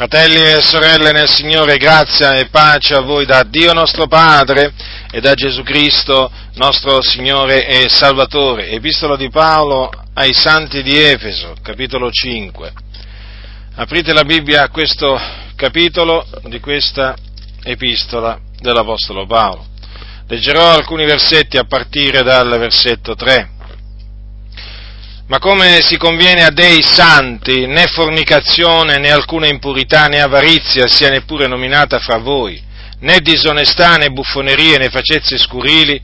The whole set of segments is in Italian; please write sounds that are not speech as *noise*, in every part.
Fratelli e sorelle nel Signore, grazia e pace a voi da Dio nostro Padre e da Gesù Cristo, nostro Signore e Salvatore. Epistola di Paolo ai Santi di Efeso, capitolo 5. Aprite la Bibbia a questo capitolo di questa epistola dell'Apostolo Paolo. Leggerò alcuni versetti a partire dal versetto 3 ma come si conviene a dei santi, né fornicazione, né alcuna impurità, né avarizia sia neppure nominata fra voi, né disonestà, né buffonerie, né facezze scurili,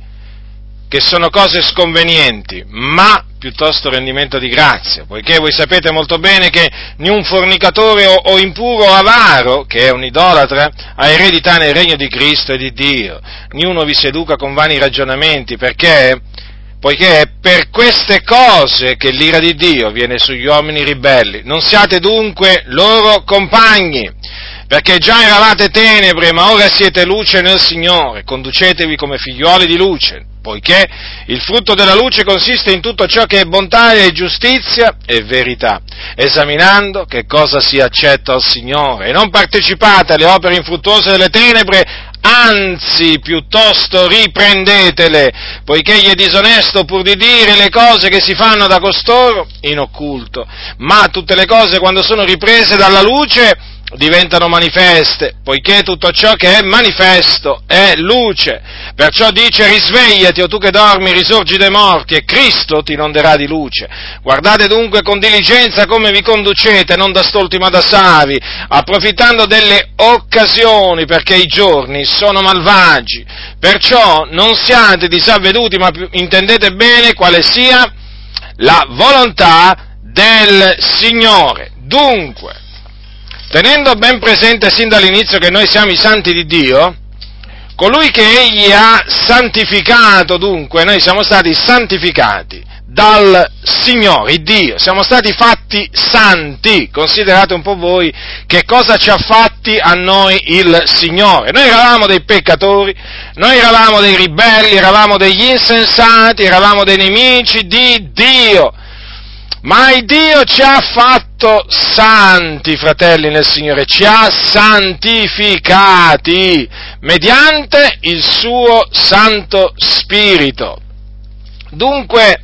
che sono cose sconvenienti, ma piuttosto rendimento di grazia, poiché voi sapete molto bene che né un fornicatore o, o impuro o avaro, che è un idolatra, ha eredità nel regno di Cristo e di Dio. Niuno vi seduca con vani ragionamenti, perché poiché è per queste cose che l'ira di Dio viene sugli uomini ribelli. Non siate dunque loro compagni, perché già eravate tenebre, ma ora siete luce nel Signore, conducetevi come figliuoli di luce, poiché il frutto della luce consiste in tutto ciò che è bontà e giustizia e verità, esaminando che cosa sia accetto al Signore, e non partecipate alle opere infruttuose delle tenebre, anzi piuttosto riprendetele, poiché gli è disonesto pur di dire le cose che si fanno da costoro in occulto, ma tutte le cose quando sono riprese dalla luce diventano manifeste, poiché tutto ciò che è manifesto è luce. Perciò dice risvegliati o tu che dormi, risorgi dai morti e Cristo ti inonderà di luce. Guardate dunque con diligenza come vi conducete, non da stolti ma da savi, approfittando delle occasioni perché i giorni sono malvagi. Perciò non siate disavveduti ma intendete bene quale sia la volontà del Signore. Dunque, tenendo ben presente sin dall'inizio che noi siamo i santi di Dio, colui che egli ha santificato dunque, noi siamo stati santificati dal Signore, Dio, siamo stati fatti santi, considerate un po' voi che cosa ci ha fatti a noi il Signore. Noi eravamo dei peccatori, noi eravamo dei ribelli, eravamo degli insensati, eravamo dei nemici di Dio ma il Dio ci ha fatto santi, fratelli nel Signore, ci ha santificati mediante il suo Santo Spirito. Dunque,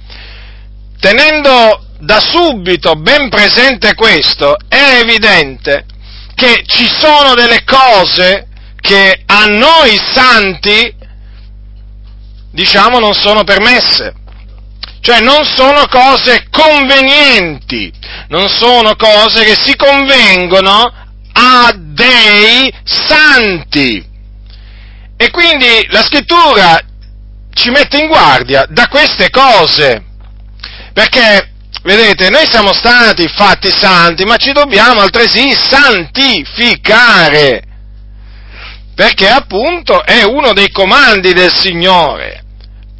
tenendo da subito ben presente questo, è evidente che ci sono delle cose che a noi santi, diciamo, non sono permesse. Cioè non sono cose convenienti, non sono cose che si convengono a dei santi. E quindi la scrittura ci mette in guardia da queste cose. Perché, vedete, noi siamo stati fatti santi, ma ci dobbiamo altresì santificare. Perché appunto è uno dei comandi del Signore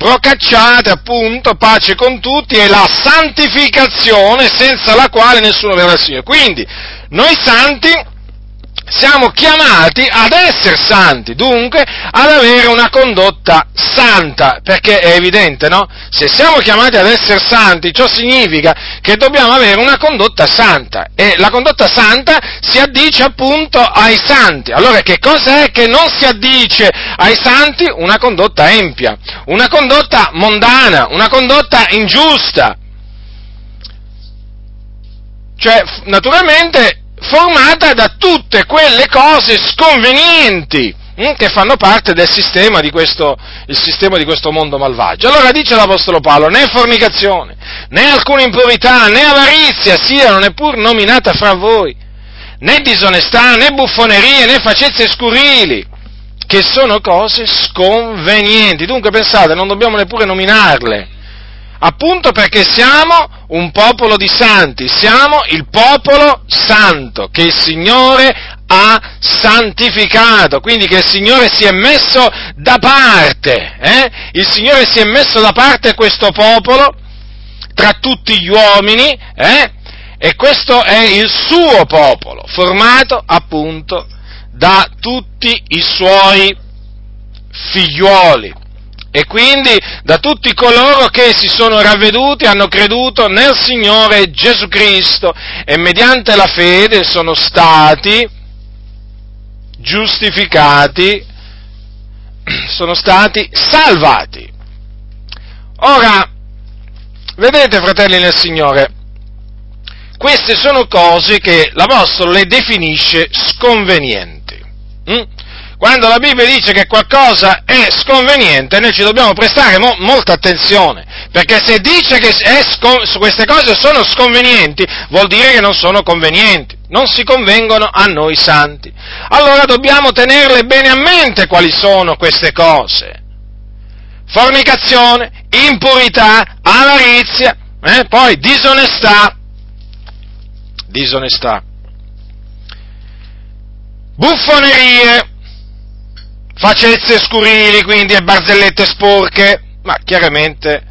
procacciate appunto pace con tutti e la santificazione senza la quale nessuno verrà al Signore. Quindi noi santi siamo chiamati ad essere santi, dunque ad avere una condotta santa, perché è evidente, no? Se siamo chiamati ad essere santi, ciò significa che dobbiamo avere una condotta santa e la condotta santa si addice appunto ai santi. Allora che cosa è che non si addice ai santi? Una condotta empia, una condotta mondana, una condotta ingiusta. Cioè, naturalmente formata da tutte quelle cose sconvenienti hm, che fanno parte del sistema di, questo, sistema di questo mondo malvagio. Allora dice l'Apostolo Paolo, né fornicazione, né alcuna impurità, né avarizia siano neppur nominata fra voi, né disonestà, né buffonerie, né facezze scurili, che sono cose sconvenienti. Dunque pensate, non dobbiamo neppure nominarle appunto perché siamo un popolo di santi, siamo il popolo santo che il Signore ha santificato, quindi che il Signore si è messo da parte, eh? il Signore si è messo da parte questo popolo tra tutti gli uomini, eh? e questo è il suo popolo, formato appunto da tutti i suoi figliuoli e quindi da tutti coloro che si sono ravveduti, hanno creduto nel Signore Gesù Cristo e mediante la fede sono stati giustificati, *clears throat* sono stati salvati. Ora, vedete fratelli nel Signore, queste sono cose che l'Apostolo le definisce sconvenienti. Mm? Quando la Bibbia dice che qualcosa è sconveniente, noi ci dobbiamo prestare mo- molta attenzione, perché se dice che scon- queste cose sono sconvenienti, vuol dire che non sono convenienti, non si convengono a noi santi. Allora dobbiamo tenerle bene a mente quali sono queste cose. Fornicazione, impurità, avarizia, eh? poi disonestà, disonestà, buffonerie, facezze scurili, quindi e barzellette sporche, ma chiaramente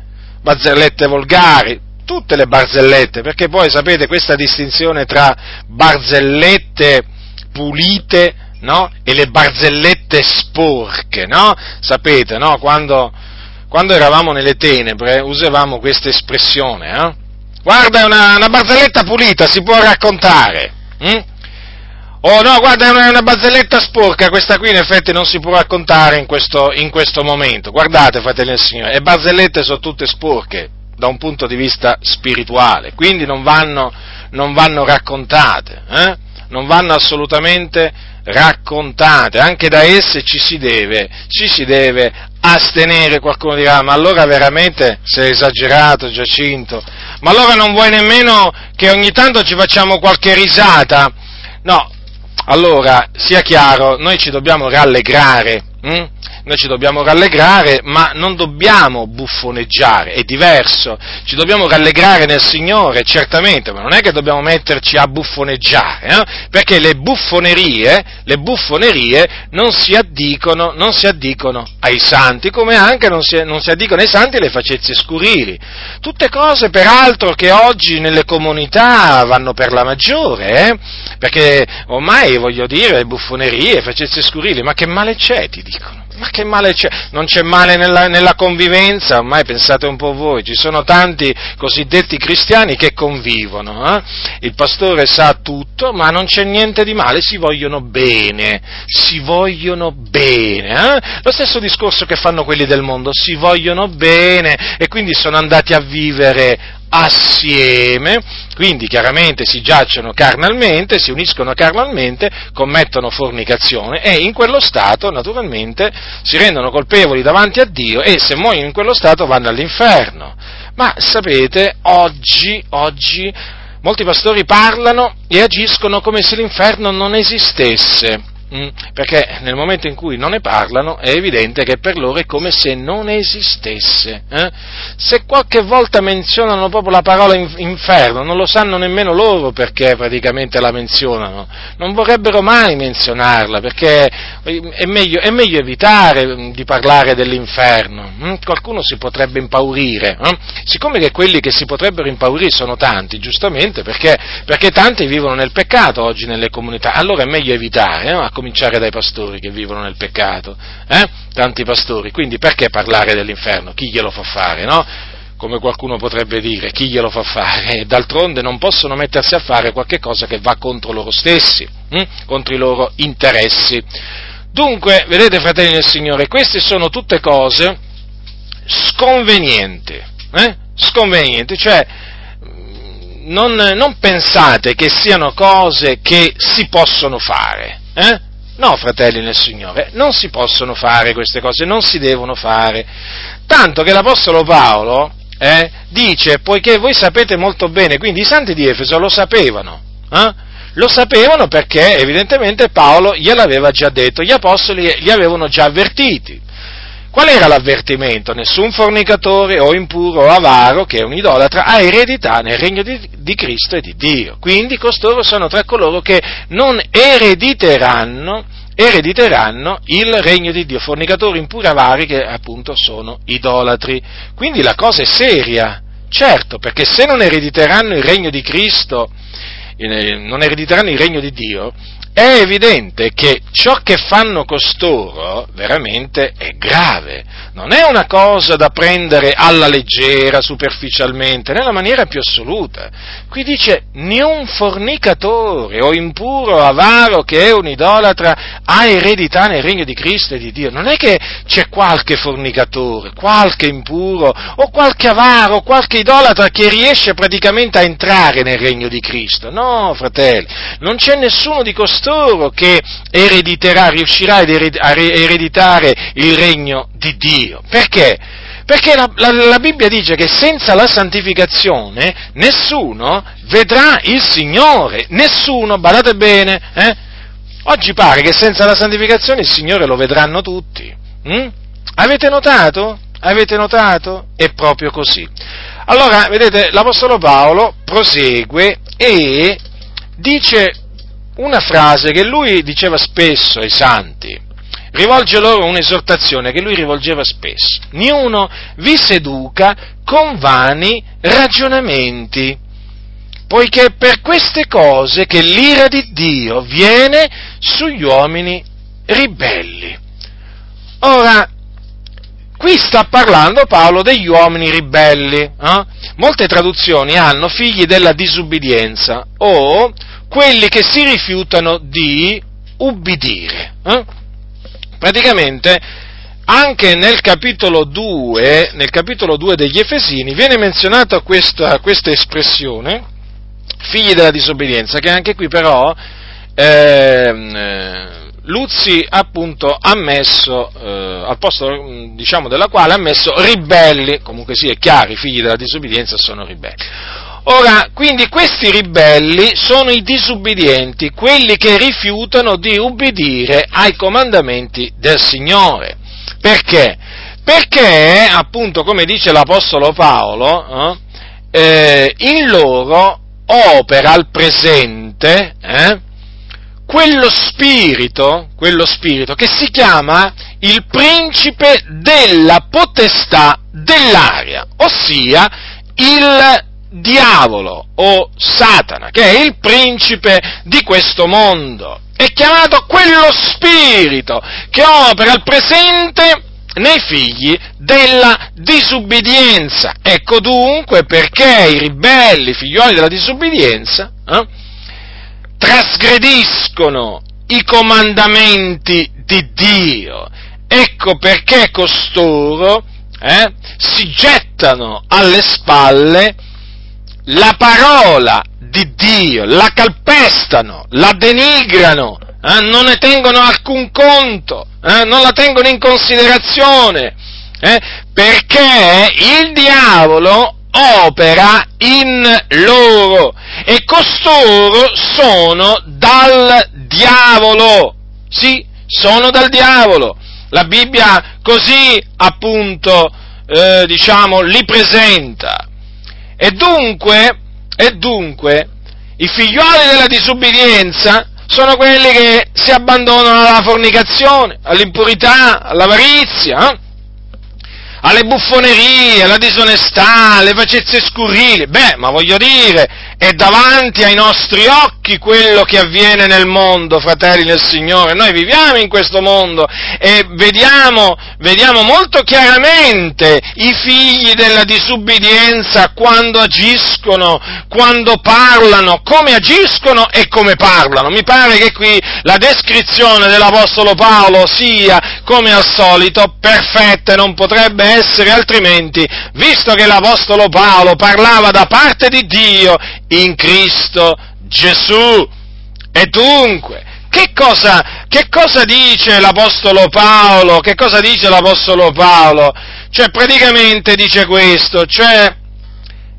barzellette volgari, tutte le barzellette, perché poi sapete questa distinzione tra barzellette pulite no? e le barzellette sporche, no? Sapete, no? Quando, quando, eravamo nelle tenebre usavamo questa espressione, eh? Guarda, una, una barzelletta pulita si può raccontare. Hm? Oh no, guarda, è una, una, barzelletta sporca, questa qui in effetti non si può raccontare in questo, in questo momento. Guardate, fratelli del Signore, le barzellette sono tutte sporche da un punto di vista spirituale, quindi non vanno, non vanno raccontate, eh? non vanno assolutamente raccontate, anche da esse ci si deve, ci si deve astenere, qualcuno dirà, ma allora veramente sei esagerato Giacinto, ma allora non vuoi nemmeno che ogni tanto ci facciamo qualche risata? No, allora, sia chiaro, noi ci dobbiamo rallegrare, hm? noi ci dobbiamo rallegrare, ma non dobbiamo buffoneggiare, è diverso, ci dobbiamo rallegrare nel Signore, certamente, ma non è che dobbiamo metterci a buffoneggiare, eh? perché le buffonerie, le buffonerie non si, addicono, non si addicono ai santi, come anche non si, non si addicono ai santi le facezze scurili. Tutte cose, peraltro, che oggi nelle comunità vanno per la maggiore, eh? perché ormai, voglio dire, buffonerie, facezze scurili, ma che male c'è, ti dicono? Ma che male c'è? Non c'è male nella, nella, convivenza, ormai pensate un po' voi, ci sono tanti cosiddetti cristiani che convivono, eh? il pastore sa tutto, ma non c'è niente di male, si vogliono bene, si vogliono bene, eh? lo stesso discorso che fanno quelli del mondo, si vogliono bene e quindi sono andati a vivere assieme, quindi chiaramente si giacciono carnalmente, si uniscono carnalmente, commettono fornicazione e in quello stato naturalmente si rendono colpevoli davanti a Dio e se muoiono in quello stato vanno all'inferno. Ma sapete, oggi, oggi molti pastori parlano e agiscono come se l'inferno non esistesse. Mm, perché nel momento in cui non ne parlano è evidente che per loro è come se non esistesse. Eh? Se qualche volta menzionano proprio la parola inferno, non lo sanno nemmeno loro perché praticamente la menzionano, non vorrebbero mai menzionarla perché è meglio, è meglio evitare mm, di parlare dell'inferno, mm? qualcuno si potrebbe impaurire, eh? siccome che quelli che si potrebbero impaurire sono tanti, giustamente perché, perché tanti vivono nel peccato oggi nelle comunità, allora è meglio evitare. Eh? Cominciare dai pastori che vivono nel peccato, eh? tanti pastori, quindi perché parlare dell'inferno? Chi glielo fa fare, no? Come qualcuno potrebbe dire, chi glielo fa fare? D'altronde non possono mettersi a fare qualche cosa che va contro loro stessi, hm? contro i loro interessi. Dunque, vedete fratelli del Signore, queste sono tutte cose sconvenienti, eh? sconvenienti, cioè non, non, pensate che siano cose che si possono fare, eh? No, fratelli nel Signore, non si possono fare queste cose, non si devono fare. Tanto che l'Apostolo Paolo eh, dice, poiché voi sapete molto bene, quindi i santi di Efeso lo sapevano, eh? lo sapevano perché evidentemente Paolo gliel'aveva già detto, gli apostoli li avevano già avvertiti. Qual era l'avvertimento? Nessun fornicatore o impuro o avaro, che è un idolatra, ha eredità nel regno di, di, Cristo e di Dio. Quindi costoro sono tra coloro che non erediteranno, erediteranno il regno di Dio. Fornicatori, impuri, avari, che appunto sono idolatri. Quindi la cosa è seria, certo, perché se non erediteranno il regno di Cristo, non erediteranno il regno di Dio, è evidente che ciò che fanno costoro veramente è grave, non è una cosa da prendere alla leggera, superficialmente, nella maniera più assoluta. Qui dice, né un fornicatore o impuro, avaro che è un idolatra ha eredità nel regno di Cristo e di Dio. Non è che c'è qualche fornicatore, qualche impuro o qualche avaro, qualche idolatra che riesce praticamente a entrare nel regno di Cristo. No, fratelli, non c'è nessuno di costoro che erediterà, riuscirà a ereditare il regno di Dio. Perché? Perché la, la, la, Bibbia dice che senza la santificazione nessuno vedrà il Signore, nessuno, badate bene, eh? oggi pare che senza la santificazione il Signore lo vedranno tutti. Hm? Avete notato? Avete notato? È proprio così. Allora, vedete, l'Apostolo Paolo prosegue e dice una frase che lui diceva spesso ai santi, rivolge loro un'esortazione che lui rivolgeva spesso. Niuno vi seduca con vani ragionamenti, poiché per queste cose che l'ira di Dio viene sugli uomini ribelli. Ora, qui sta parlando Paolo degli uomini ribelli. Eh? Molte traduzioni hanno figli della disubbidienza o quelli che si rifiutano di ubbidire. Eh? Praticamente anche nel capitolo 2, nel capitolo 2 degli Efesini viene menzionata questa, questa, espressione, figli della disobbedienza, che anche qui però eh, Luzzi appunto ha messo, eh, al posto diciamo, della quale ha messo ribelli, comunque sì è chiaro, i figli della disobbedienza sono ribelli. Ora, quindi questi ribelli sono i disubbidienti, quelli che rifiutano di ubbidire ai comandamenti del Signore. Perché? Perché, appunto, come dice l'Apostolo Paolo, eh, eh in loro opera al presente eh, quello spirito, quello spirito che si chiama il principe della potestà dell'aria, ossia il diavolo o Satana, che è il principe di questo mondo. È chiamato quello spirito che opera al presente nei figli della disubbidienza. Ecco dunque perché i ribelli, figlioli della disubbidienza, eh, trasgrediscono i comandamenti di Dio. Ecco perché costoro eh, si gettano alle spalle la parola di Dio, la calpestano, la denigrano, eh, non ne tengono alcun conto, eh, non la tengono in considerazione, eh, perché il diavolo opera in loro e costoro sono dal diavolo, sì, sono dal diavolo. La Bibbia così appunto, eh, diciamo, li presenta. E dunque, e dunque, i figlioli della disubbidienza sono quelli che si abbandonano alla fornicazione, all'impurità, all'avarizia, eh? Alle buffonerie, alla disonestà, alle facezze scurrili. Beh, ma voglio dire, è davanti ai nostri occhi quello che avviene nel mondo, fratelli del Signore. Noi viviamo in questo mondo e vediamo, vediamo molto chiaramente i figli della disubbidienza quando agiscono, quando parlano, come agiscono e come parlano. Mi pare che qui la descrizione dell'Apostolo Paolo sia, come al solito, perfetta e non potrebbe essere altrimenti, visto che l'Apostolo Paolo parlava da parte di Dio in Cristo Gesù. E dunque, che cosa, che cosa dice l'Apostolo Paolo? Che cosa dice l'Apostolo Paolo? Cioè, praticamente dice questo, cioè,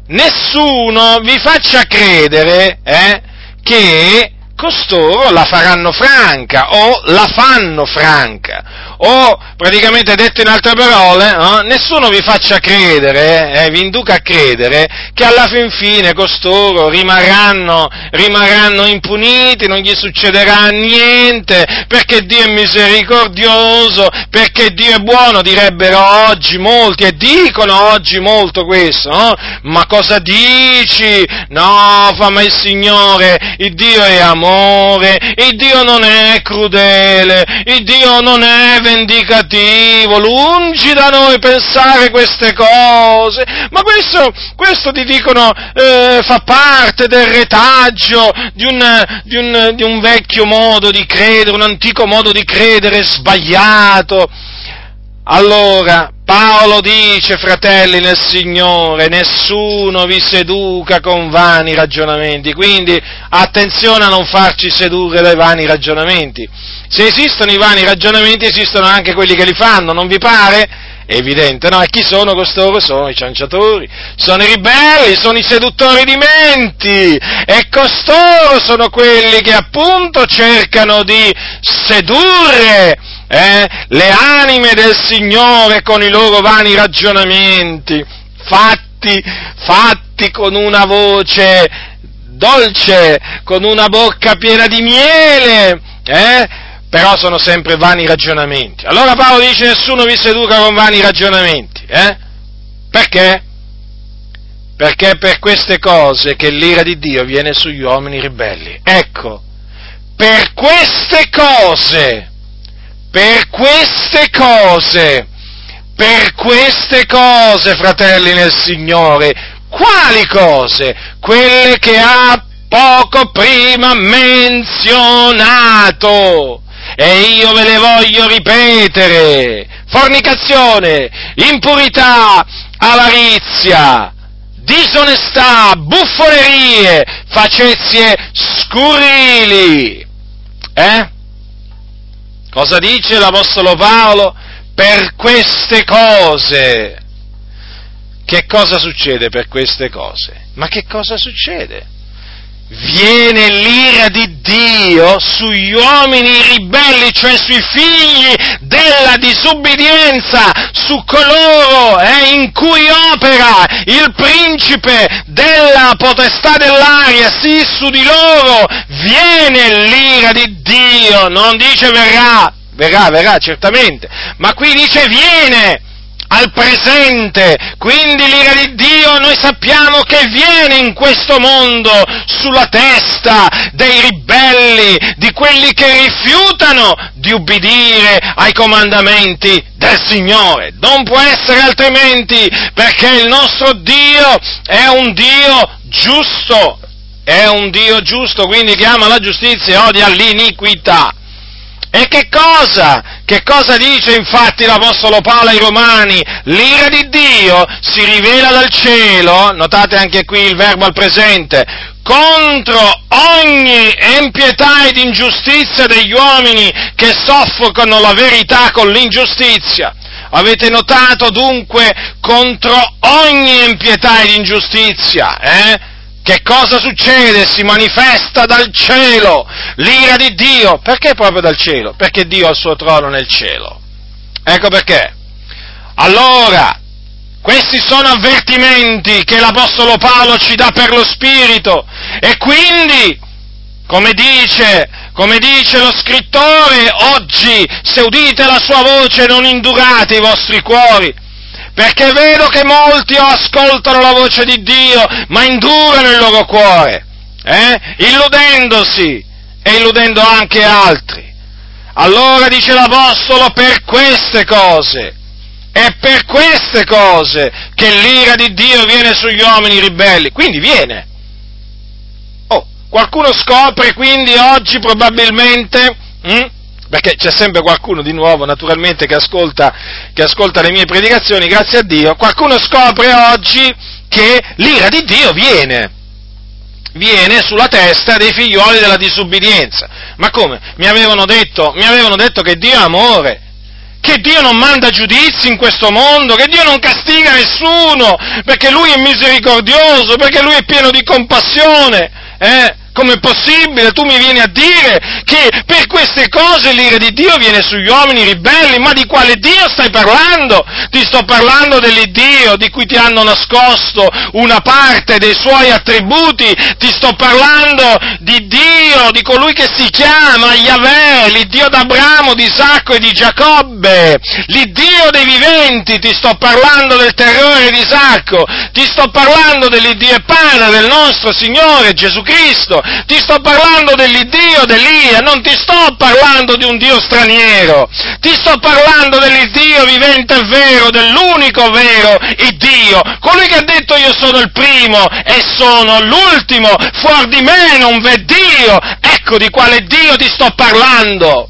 nessuno vi faccia credere eh, che costoro la faranno franca o la fanno franca o praticamente detto in altre parole, no? nessuno vi faccia credere, eh, vi induca a credere che alla fin fine costoro rimarranno, rimarranno impuniti, non gli succederà niente, perché Dio è misericordioso, perché Dio è buono, direbbero oggi molti, e dicono oggi molto questo, no? Ma cosa dici? No, fama il Signore, il Dio è amore il Dio non è crudele, il Dio non è vendicativo, lungi da noi pensare queste cose, ma questo, questo ti dicono eh, fa parte del retaggio di un, di, un, di un vecchio modo di credere, un antico modo di credere sbagliato. Allora, Paolo dice, fratelli nel Signore, nessuno vi seduca con vani ragionamenti, quindi attenzione a non farci sedurre dai vani ragionamenti. Se esistono i vani ragionamenti, esistono anche quelli che li fanno, non vi pare? Evidente, no? E chi sono costoro? Sono i cianciatori, sono i ribelli, sono i seduttori di menti, e costoro sono quelli che appunto cercano di sedurre eh, le anime del Signore con i loro vani ragionamenti, fatti, fatti con una voce dolce, con una bocca piena di miele, eh? però sono sempre vani ragionamenti. Allora Paolo dice nessuno vi seduca con vani ragionamenti, eh? Perché? Perché è per queste cose che l'ira di Dio viene sugli uomini ribelli. Ecco, per queste cose per queste cose, per queste cose, fratelli nel Signore, quali cose? Quelle che ha poco prima menzionato. E io ve le voglio ripetere. Fornicazione, impurità, avarizia, disonestà, buffonerie, facezie scurili. Eh? Cosa dice l'Apostolo Paolo? Per queste cose. Che cosa succede per queste cose? Ma che cosa succede? Viene l'ira di Dio sugli uomini ribelli, cioè sui figli della disubbidienza, su coloro eh, in cui opera il principe della potestà dell'aria, sì, su di loro viene l'ira di Dio, non dice verrà, verrà, verrà certamente, ma qui dice viene al presente, quindi l'ira di Dio noi sappiamo che viene in questo mondo sulla testa dei ribelli, di quelli che rifiutano di ubbidire ai comandamenti del Signore. Non può essere altrimenti perché il nostro Dio è un Dio giusto, è un Dio giusto, quindi che ama la giustizia e odia l'iniquità. E che cosa? Che cosa dice infatti l'Apostolo Paolo ai Romani? L'ira di Dio si rivela dal cielo, notate anche qui il verbo al presente, contro ogni empietà ed ingiustizia degli uomini che soffocano la verità con l'ingiustizia. Avete notato dunque contro ogni empietà ed ingiustizia, eh? Che cosa succede? Si manifesta dal cielo l'ira di Dio. Perché proprio dal cielo? Perché Dio ha il suo trono nel cielo. Ecco perché. Allora, questi sono avvertimenti che l'Apostolo Paolo ci dà per lo Spirito e quindi, come dice, come dice lo scrittore, oggi se udite la sua voce non indurate i vostri cuori, perché vedo che molti ascoltano la voce di Dio, ma indurano il loro cuore, eh? illudendosi e illudendo anche altri. Allora dice l'Apostolo, per queste cose, è per queste cose che l'ira di Dio viene sugli uomini ribelli, quindi viene. Oh, qualcuno scopre quindi oggi probabilmente... Hm? Perché c'è sempre qualcuno di nuovo, naturalmente, che ascolta, che ascolta le mie predicazioni, grazie a Dio, qualcuno scopre oggi che l'ira di Dio viene, viene sulla testa dei figlioli della disubbidienza. Ma come? Mi avevano detto, mi avevano detto che Dio è amore, che Dio non manda giudizi in questo mondo, che Dio non castiga nessuno, perché Lui è misericordioso, perché Lui è pieno di compassione. Eh? Com'è possibile? Tu mi vieni a dire che per queste cose l'ira di Dio viene sugli uomini ribelli, ma di quale Dio stai parlando? Ti sto parlando dell'Iddio di cui ti hanno nascosto una parte dei suoi attributi, ti sto parlando di Dio, di colui che si chiama Yahweh, l'Iddio d'Abramo, di Isacco e di Giacobbe, l'Iddio dei viventi, ti sto parlando del terrore di Isacco, ti sto parlando dell'Iddio e Padre del nostro Signore Gesù Cristo, ti sto parlando dell'Iddio d'Elia, non ti sto parlando di un Dio straniero, ti sto parlando dell'Iddio vivente e vero, dell'unico vero Iddio, colui che ha detto io sono il primo e sono l'ultimo, fuori di me non v'è Dio, ecco di quale Dio ti sto parlando.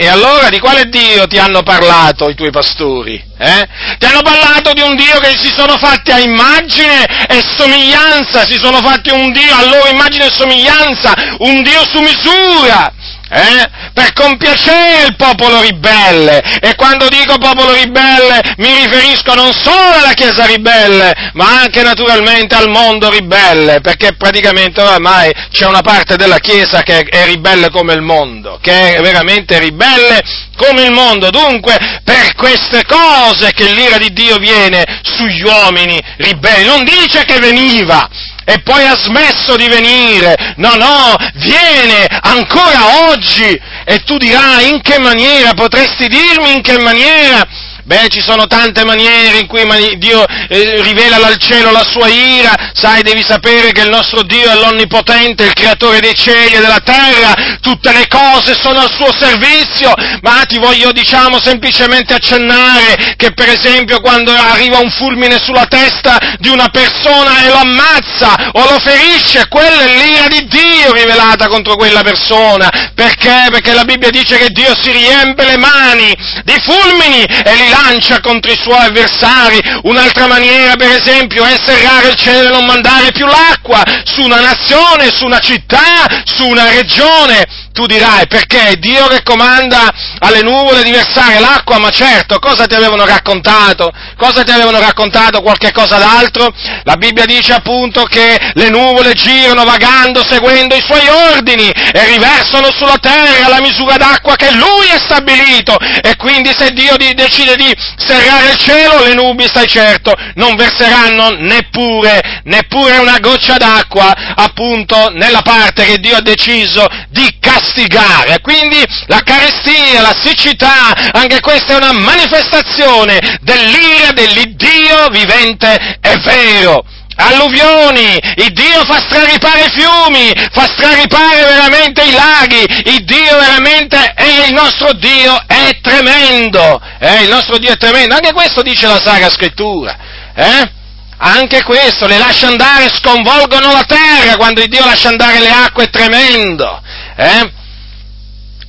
E allora di quale Dio ti hanno parlato i tuoi pastori? Eh? Ti hanno parlato di un Dio che si sono fatti a immagine e somiglianza, si sono fatti un Dio a loro immagine e somiglianza, un Dio su misura eh? per compiacere il popolo ribelle. E quando dico popolo ribelle mi riferisco non solo alla Chiesa ribelle, ma anche naturalmente al mondo ribelle, perché praticamente oramai c'è una parte della Chiesa che è ribelle come il mondo, che è veramente ribelle come il mondo. Dunque, per queste cose che l'ira di Dio viene sugli uomini ribelli, non dice che veniva, e poi ha smesso di venire. No, no, viene ancora oggi. E tu dirai in che maniera, potresti dirmi in che maniera? Beh, ci sono tante maniere in cui Dio eh, rivela dal cielo la sua ira, sai, devi sapere che il nostro Dio è l'Onnipotente, il creatore dei cieli e della terra, tutte le cose sono al suo servizio, ma ti voglio, diciamo, semplicemente accennare che, per esempio, quando arriva un fulmine sulla testa di una persona e lo ammazza o lo ferisce, quella è l'ira di Dio rivelata contro quella persona. Perché? Perché la Bibbia dice che Dio si riempie le mani di fulmini e li lancia contro i suoi avversari. Un'altra maniera, per esempio, è serrare il cielo e non mandare più l'acqua su una nazione, su una città, su una regione. Tu dirai perché è Dio che comanda alle nuvole di versare l'acqua, ma certo, cosa ti avevano raccontato? Cosa ti avevano raccontato? Qualche cosa d'altro? La Bibbia dice appunto che le nuvole girano vagando seguendo i suoi ordini e riversano sulla terra la misura d'acqua che lui ha stabilito e quindi se Dio decide di serrare il cielo, le nubi, stai certo, non verseranno neppure, neppure una goccia d'acqua appunto nella parte che Dio ha deciso di castigare castigare. Quindi la carestia, la siccità, anche questa è una manifestazione dell'ira dell'Iddio vivente e vero alluvioni, il Dio fa straripare i fiumi, fa straripare veramente i laghi, il Dio veramente è il nostro Dio, è tremendo, eh? il nostro Dio è tremendo, anche questo dice la Sacra Scrittura, eh? anche questo, le lascia andare, sconvolgono la terra, quando il Dio lascia andare le acque è tremendo, eh?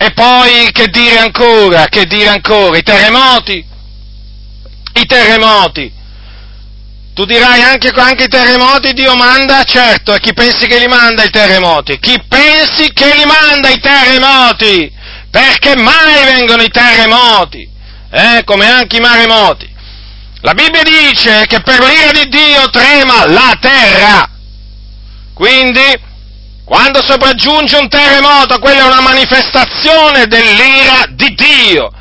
E poi che dire ancora? Che dire ancora? I terremoti? I terremoti. Tu dirai anche, anche i terremoti Dio manda? Certo, e chi pensi che li manda i terremoti? Chi pensi che li manda i terremoti? Perché mai vengono i terremoti? Eh, come anche i maremoti. La Bibbia dice che per l'ira di Dio trema la terra. Quindi, quando sopraggiunge un terremoto, quella è una manifestazione dell'ira di Dio.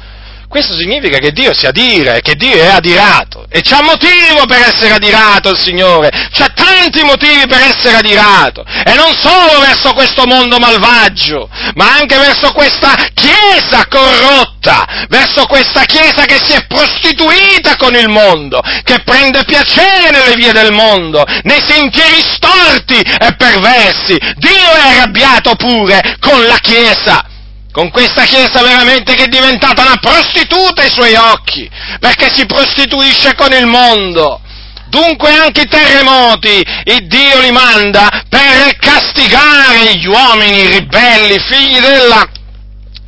Questo significa che Dio si adira e che Dio è adirato. E c'ha motivo per essere adirato il Signore. C'ha tanti motivi per essere adirato. E non solo verso questo mondo malvagio, ma anche verso questa Chiesa corrotta, verso questa Chiesa che si è prostituita con il mondo, che prende piacere nelle vie del mondo, nei sentieri storti e perversi. Dio è arrabbiato pure con la Chiesa con questa Chiesa veramente che è diventata una prostituta ai suoi occhi, perché si prostituisce con il mondo. Dunque anche i terremoti il Dio li manda per castigare gli uomini ribelli, figli della,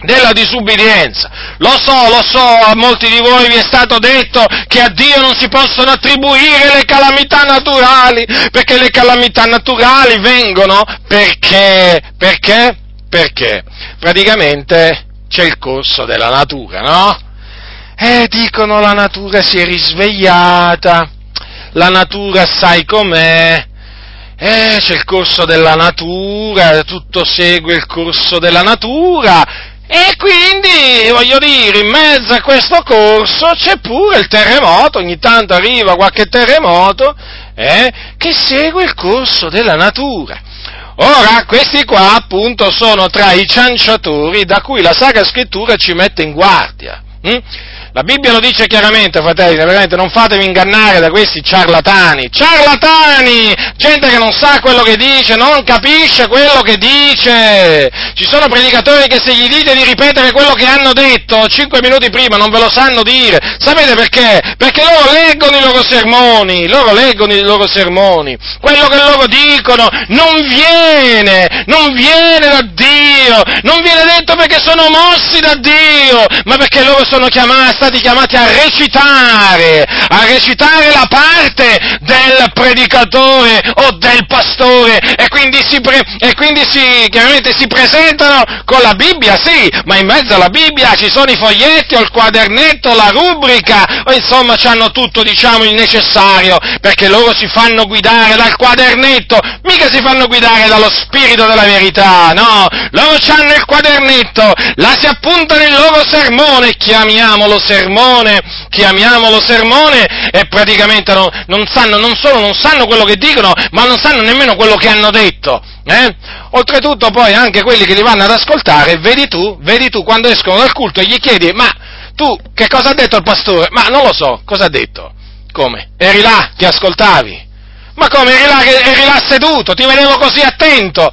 della disubbidienza. Lo so, lo so, a molti di voi vi è stato detto che a Dio non si possono attribuire le calamità naturali, perché le calamità naturali vengono perché, perché? Perché? Praticamente c'è il corso della natura, no? E dicono la natura si è risvegliata, la natura sai com'è, eh, c'è il corso della natura, tutto segue il corso della natura, e quindi, voglio dire, in mezzo a questo corso c'è pure il terremoto, ogni tanto arriva qualche terremoto, eh, che segue il corso della natura. Ora, questi qua appunto sono tra i cianciatori da cui la Sacra Scrittura ci mette in guardia. Hm? La Bibbia lo dice chiaramente, fratelli, veramente non fatevi ingannare da questi ciarlatani, ciarlatani, gente che non sa quello che dice, non capisce quello che dice. Ci sono predicatori che se gli dite di ripetere quello che hanno detto cinque minuti prima non ve lo sanno dire. Sapete perché? Perché loro leggono i loro sermoni, loro leggono i loro sermoni. Quello che loro dicono non viene, non viene da Dio, non viene detto perché sono mossi da Dio, ma perché loro sono chiamati stati chiamati a recitare, a recitare la parte del predicatore o del pastore. E quindi si, pre, e quindi si, chiaramente si presentano con la Bibbia, sì, ma in mezzo alla Bibbia ci sono i foglietti o il quadernetto, la rubrica, o insomma hanno tutto, diciamo, il necessario, perché loro si fanno guidare dal quadernetto, mica si fanno guidare dallo spirito della verità, no, loro hanno il quadernetto, la si appuntano il loro sermone, chiamiamolo sermone, chiamiamolo sermone, e praticamente non, non, sanno, non solo non sanno quello che dicono, ma non sanno nemmeno quello che hanno detto. Eh? Oltretutto poi anche quelli che li vanno ad ascoltare, vedi tu, vedi tu quando escono dal culto e gli chiedi, ma tu che cosa ha detto il pastore? Ma non lo so, cosa ha detto? Come? Eri là, ti ascoltavi? Ma come eri là, eri là seduto, ti vedevo così attento?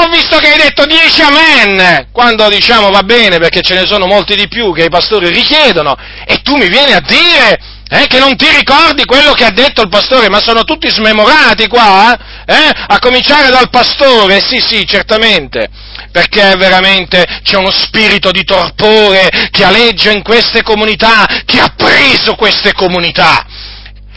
Ho visto che hai detto dieci amen, quando diciamo va bene perché ce ne sono molti di più che i pastori richiedono, e tu mi vieni a dire eh, che non ti ricordi quello che ha detto il pastore, ma sono tutti smemorati qua, eh? a cominciare dal pastore, sì sì, certamente, perché veramente c'è uno spirito di torpore che aleggia in queste comunità, che ha preso queste comunità.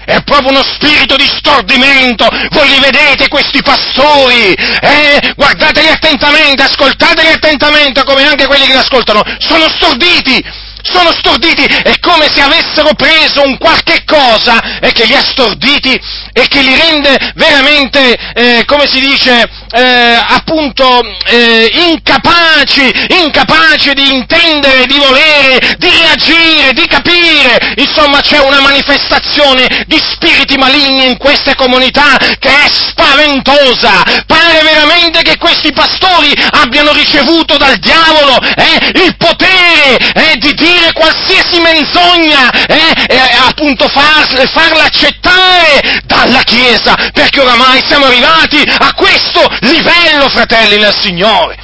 È proprio uno spirito di stordimento. Voi li vedete questi pastori? Eh? Guardateli attentamente, ascoltateli attentamente, come anche quelli che li ascoltano. Sono storditi sono storditi, è come se avessero preso un qualche cosa e che li ha storditi e che li rende veramente, eh, come si dice, eh, appunto, eh, incapaci, incapaci di intendere, di volere, di reagire, di capire. Insomma, c'è una manifestazione di spiriti maligni in queste comunità che è spaventosa. Pare veramente che questi pastori abbiano ricevuto dal diavolo eh, il potere eh, di Dio dire qualsiasi menzogna eh, e appunto far, farla accettare dalla Chiesa, perché oramai siamo arrivati a questo livello, fratelli nel Signore.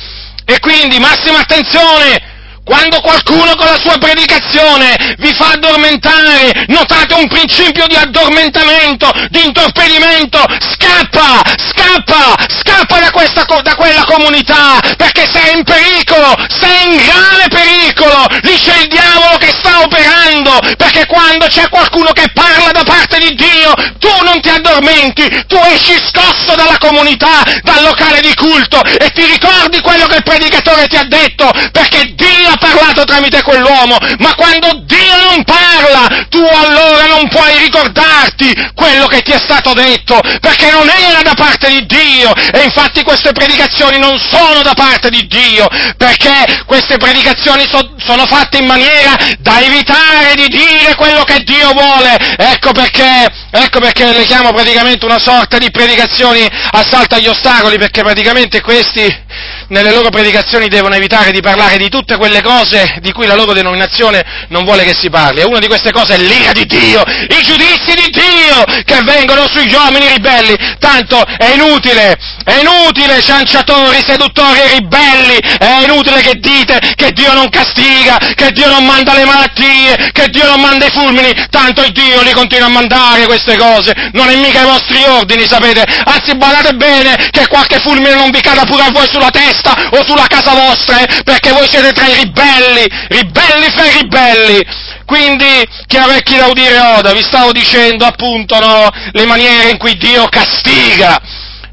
E quindi massima attenzione, quando qualcuno con la sua predicazione vi fa addormentare, notate un principio di addormentamento, di intorpedimento, scappa, scappa, scappa da, questa, da quella comunità, perché sei in pericolo, sei in grave pericolo, lì c'è il diavolo che sta operando, perché quando c'è qualcuno che parla da parte di Dio, tu non ti addormenti, tu esci scosso dalla comunità, dal locale di culto e ti ricordi quello che il predicatore ti ha detto, perché Dio ha parlato tramite quell'uomo, ma quando Dio non parla, tu allora non puoi ricordarti quello che ti è stato detto, perché non era da parte di Dio, e infatti queste predicazioni non sono da parte di Dio, perché queste predicazioni so, sono fatte in maniera da evitare di dire quello che Dio vuole, ecco perché, ecco perché le chiamo praticamente una sorta di predicazioni a salto agli ostacoli, perché praticamente questi nelle loro predicazioni devono evitare di parlare di tutte quelle cose di cui la loro denominazione non vuole che si parli. E una di queste cose è l'ira di Dio, i giudizi di Dio che vengono sugli uomini ribelli. Tanto è inutile, è inutile, cianciatori, seduttori e ribelli, è inutile che dite che Dio non castiga, che Dio non manda le malattie, che Dio non manda i fulmini, tanto il Dio li continua a mandare queste cose, non è mica i vostri ordini, sapete? Anzi, badate bene che qualche fulmine non vi cada pure a voi sulla testa testa o sulla casa vostra, eh, perché voi siete tra i ribelli, ribelli fra i ribelli. Quindi, chi ha vecchi da udire oda, vi stavo dicendo appunto no, le maniere in cui Dio castiga.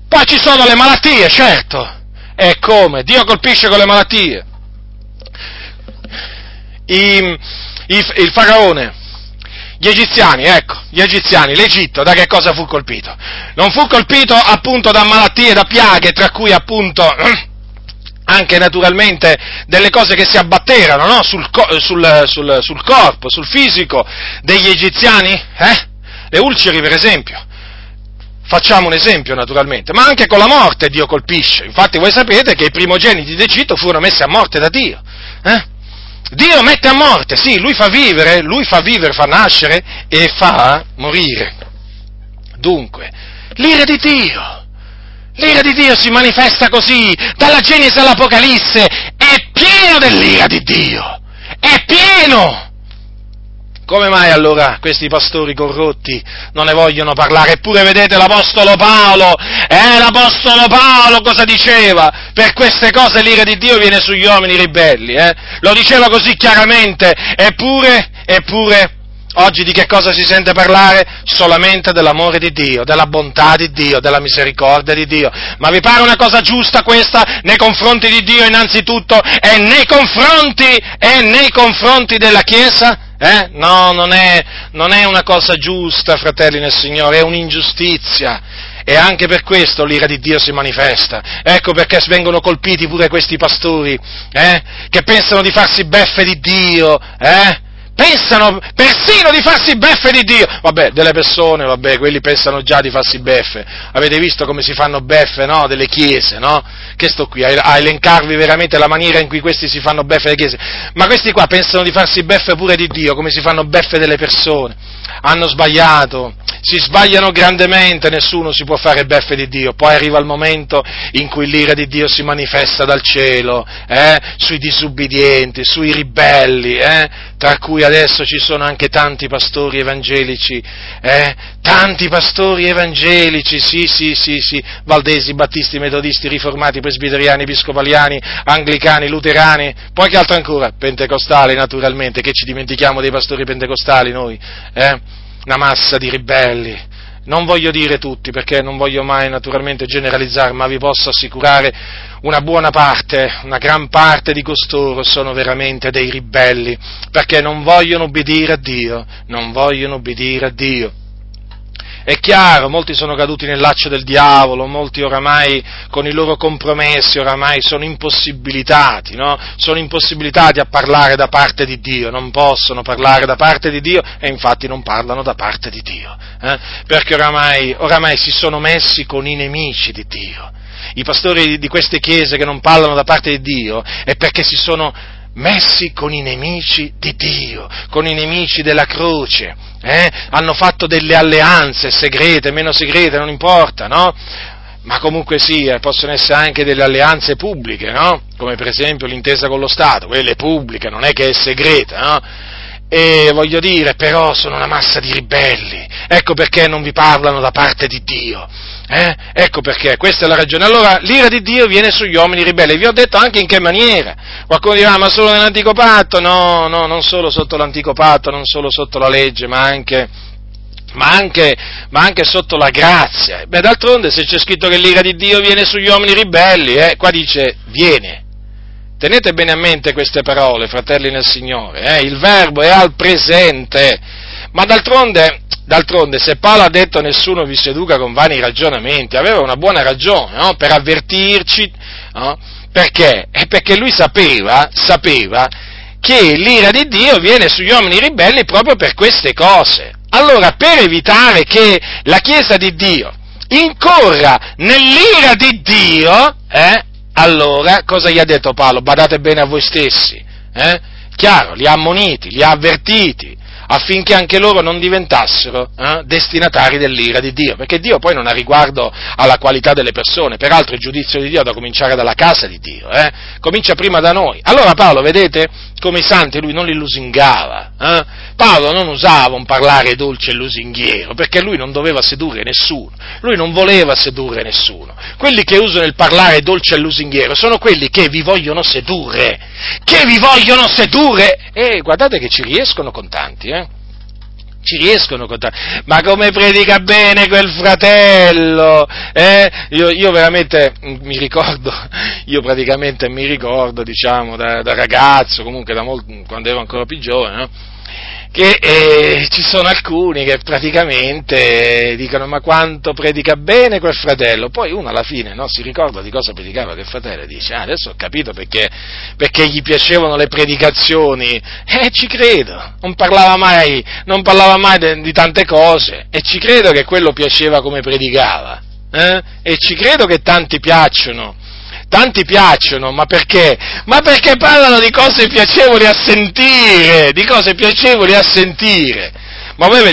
Poi ci sono le malattie, certo. E come? Dio colpisce con le malattie. I, i, il faraone, gli egiziani, ecco, gli egiziani, l'Egitto, da che cosa fu colpito? Non fu colpito appunto da malattie, da piaghe, tra cui appunto *clears throat* anche naturalmente delle cose che si abbatterono no? sul, sul, sul, sul, corpo, sul fisico degli egiziani, eh? le ulceri per esempio. Facciamo un esempio naturalmente, ma anche con la morte Dio colpisce. Infatti voi sapete che i primogeniti d'Egitto furono messi a morte da Dio. Eh? Dio mette a morte, sì, lui fa vivere, lui fa vivere, fa nascere e fa morire. Dunque, l'ira di Dio, l'ira di Dio si manifesta così, dalla Genesi all'Apocalisse, è pieno dell'ira di Dio, è pieno! Come mai allora questi pastori corrotti non ne vogliono parlare? Eppure vedete l'Apostolo Paolo, eh, l'Apostolo Paolo cosa diceva? Per queste cose l'ira di Dio viene sugli uomini ribelli, eh? Lo diceva così chiaramente, eppure, eppure, oggi di che cosa si sente parlare? Solamente dell'amore di Dio, della bontà di Dio, della misericordia di Dio. Ma vi pare una cosa giusta questa nei confronti di Dio innanzitutto e nei confronti, e nei confronti della Chiesa? Eh? No, non è, non è una cosa giusta, fratelli nel Signore, è un'ingiustizia. E anche per questo l'ira di Dio si manifesta. Ecco perché vengono colpiti pure questi pastori, eh? che pensano di farsi beffe di Dio, eh? Pensano persino di farsi beffe di Dio. Vabbè, delle persone, vabbè, quelli pensano già di farsi beffe. Avete visto come si fanno beffe, no? Delle chiese, no? Che sto qui a, elencarvi veramente la maniera in cui questi si fanno beffe delle chiese. Ma questi qua pensano di farsi beffe pure di Dio, come si fanno beffe delle persone. Hanno sbagliato, si sbagliano grandemente, nessuno si può fare beffe di Dio. Poi arriva il momento in cui l'ira di Dio si manifesta dal cielo, eh? Sui disubbidienti, sui ribelli, eh? Tra cui adesso ci sono anche tanti pastori evangelici, eh? tanti pastori evangelici, sì, sì, sì, sì, valdesi, battisti, metodisti, riformati, presbiteriani, episcopaliani, anglicani, luterani, poi che altro ancora? Pentecostali, naturalmente, che ci dimentichiamo dei pastori pentecostali noi, eh? Una massa di ribelli, non voglio dire tutti perché non voglio mai naturalmente generalizzare, ma vi posso assicurare una buona parte, una gran parte di costoro sono veramente dei ribelli, perché non vogliono obbedire a Dio, non vogliono obbedire a Dio. È chiaro, molti sono caduti nel laccio del diavolo, molti oramai con i loro compromessi oramai sono impossibilitati, no? Sono impossibilitati a parlare da parte di Dio, non possono parlare da parte di Dio e infatti non parlano da parte di Dio, eh? perché oramai, oramai si sono messi con i nemici di Dio. I pastori di queste chiese che non parlano da parte di Dio è perché si sono messi con i nemici di Dio, con i nemici della croce, eh? hanno fatto delle alleanze segrete, meno segrete, non importa, no? Ma comunque sia, possono essere anche delle alleanze pubbliche, no? Come per esempio l'intesa con lo Stato, quella è pubblica, non è che è segreta, no? E voglio dire, però sono una massa di ribelli, ecco perché non vi parlano da parte di Dio. Eh? Ecco perché, questa è la ragione. Allora, l'ira di Dio viene sugli uomini ribelli. Vi ho detto anche in che maniera. Qualcuno dirà, ma solo nell'antico patto? No, no, non solo sotto l'antico patto, non solo sotto la legge, ma anche, ma anche, ma anche sotto la grazia. Beh, d'altronde, se c'è scritto che l'ira di Dio viene sugli uomini ribelli, eh, qua dice viene. Tenete bene a mente queste parole, fratelli nel Signore. Eh? Il verbo è al presente. Ma d'altronde, d'altronde, se Paolo ha detto nessuno vi seduca con vani ragionamenti, aveva una buona ragione no? per avvertirci, no? perché? È perché lui sapeva, sapeva che l'ira di Dio viene sugli uomini ribelli proprio per queste cose. Allora, per evitare che la Chiesa di Dio incorra nell'ira di Dio, eh, allora cosa gli ha detto Paolo? Badate bene a voi stessi, eh? Chiaro, li ha ammoniti, li ha avvertiti, affinché anche loro non diventassero eh, destinatari dell'ira di Dio, perché Dio poi non ha riguardo alla qualità delle persone, peraltro il giudizio di Dio da cominciare dalla casa di Dio, eh? comincia prima da noi. Allora Paolo, vedete, come i santi lui non li lusingava, eh? Paolo non usava un parlare dolce e lusinghiero, perché lui non doveva sedurre nessuno, lui non voleva sedurre nessuno. Quelli che usano il parlare dolce e lusinghiero sono quelli che vi vogliono sedurre, che vi vogliono sedurre, e guardate che ci riescono con tanti, eh? Ci riescono con. Ma come predica bene quel fratello! Eh? Io, io, veramente mi ricordo, *laughs* io praticamente mi ricordo, diciamo, da, da ragazzo, comunque da molto, quando ero ancora più giovane, no? Che eh, ci sono alcuni che praticamente dicono ma quanto predica bene quel fratello, poi uno alla fine no, si ricorda di cosa predicava quel fratello e dice ah, adesso ho capito perché, perché gli piacevano le predicazioni, e eh, ci credo, non parlava mai, non parlava mai de, di tante cose e ci credo che quello piaceva come predicava. Eh? E ci credo che tanti piacciono tanti piacciono, ma perché? Ma perché parlano di cose piacevoli a sentire, di cose piacevoli a sentire. Ma voi ve,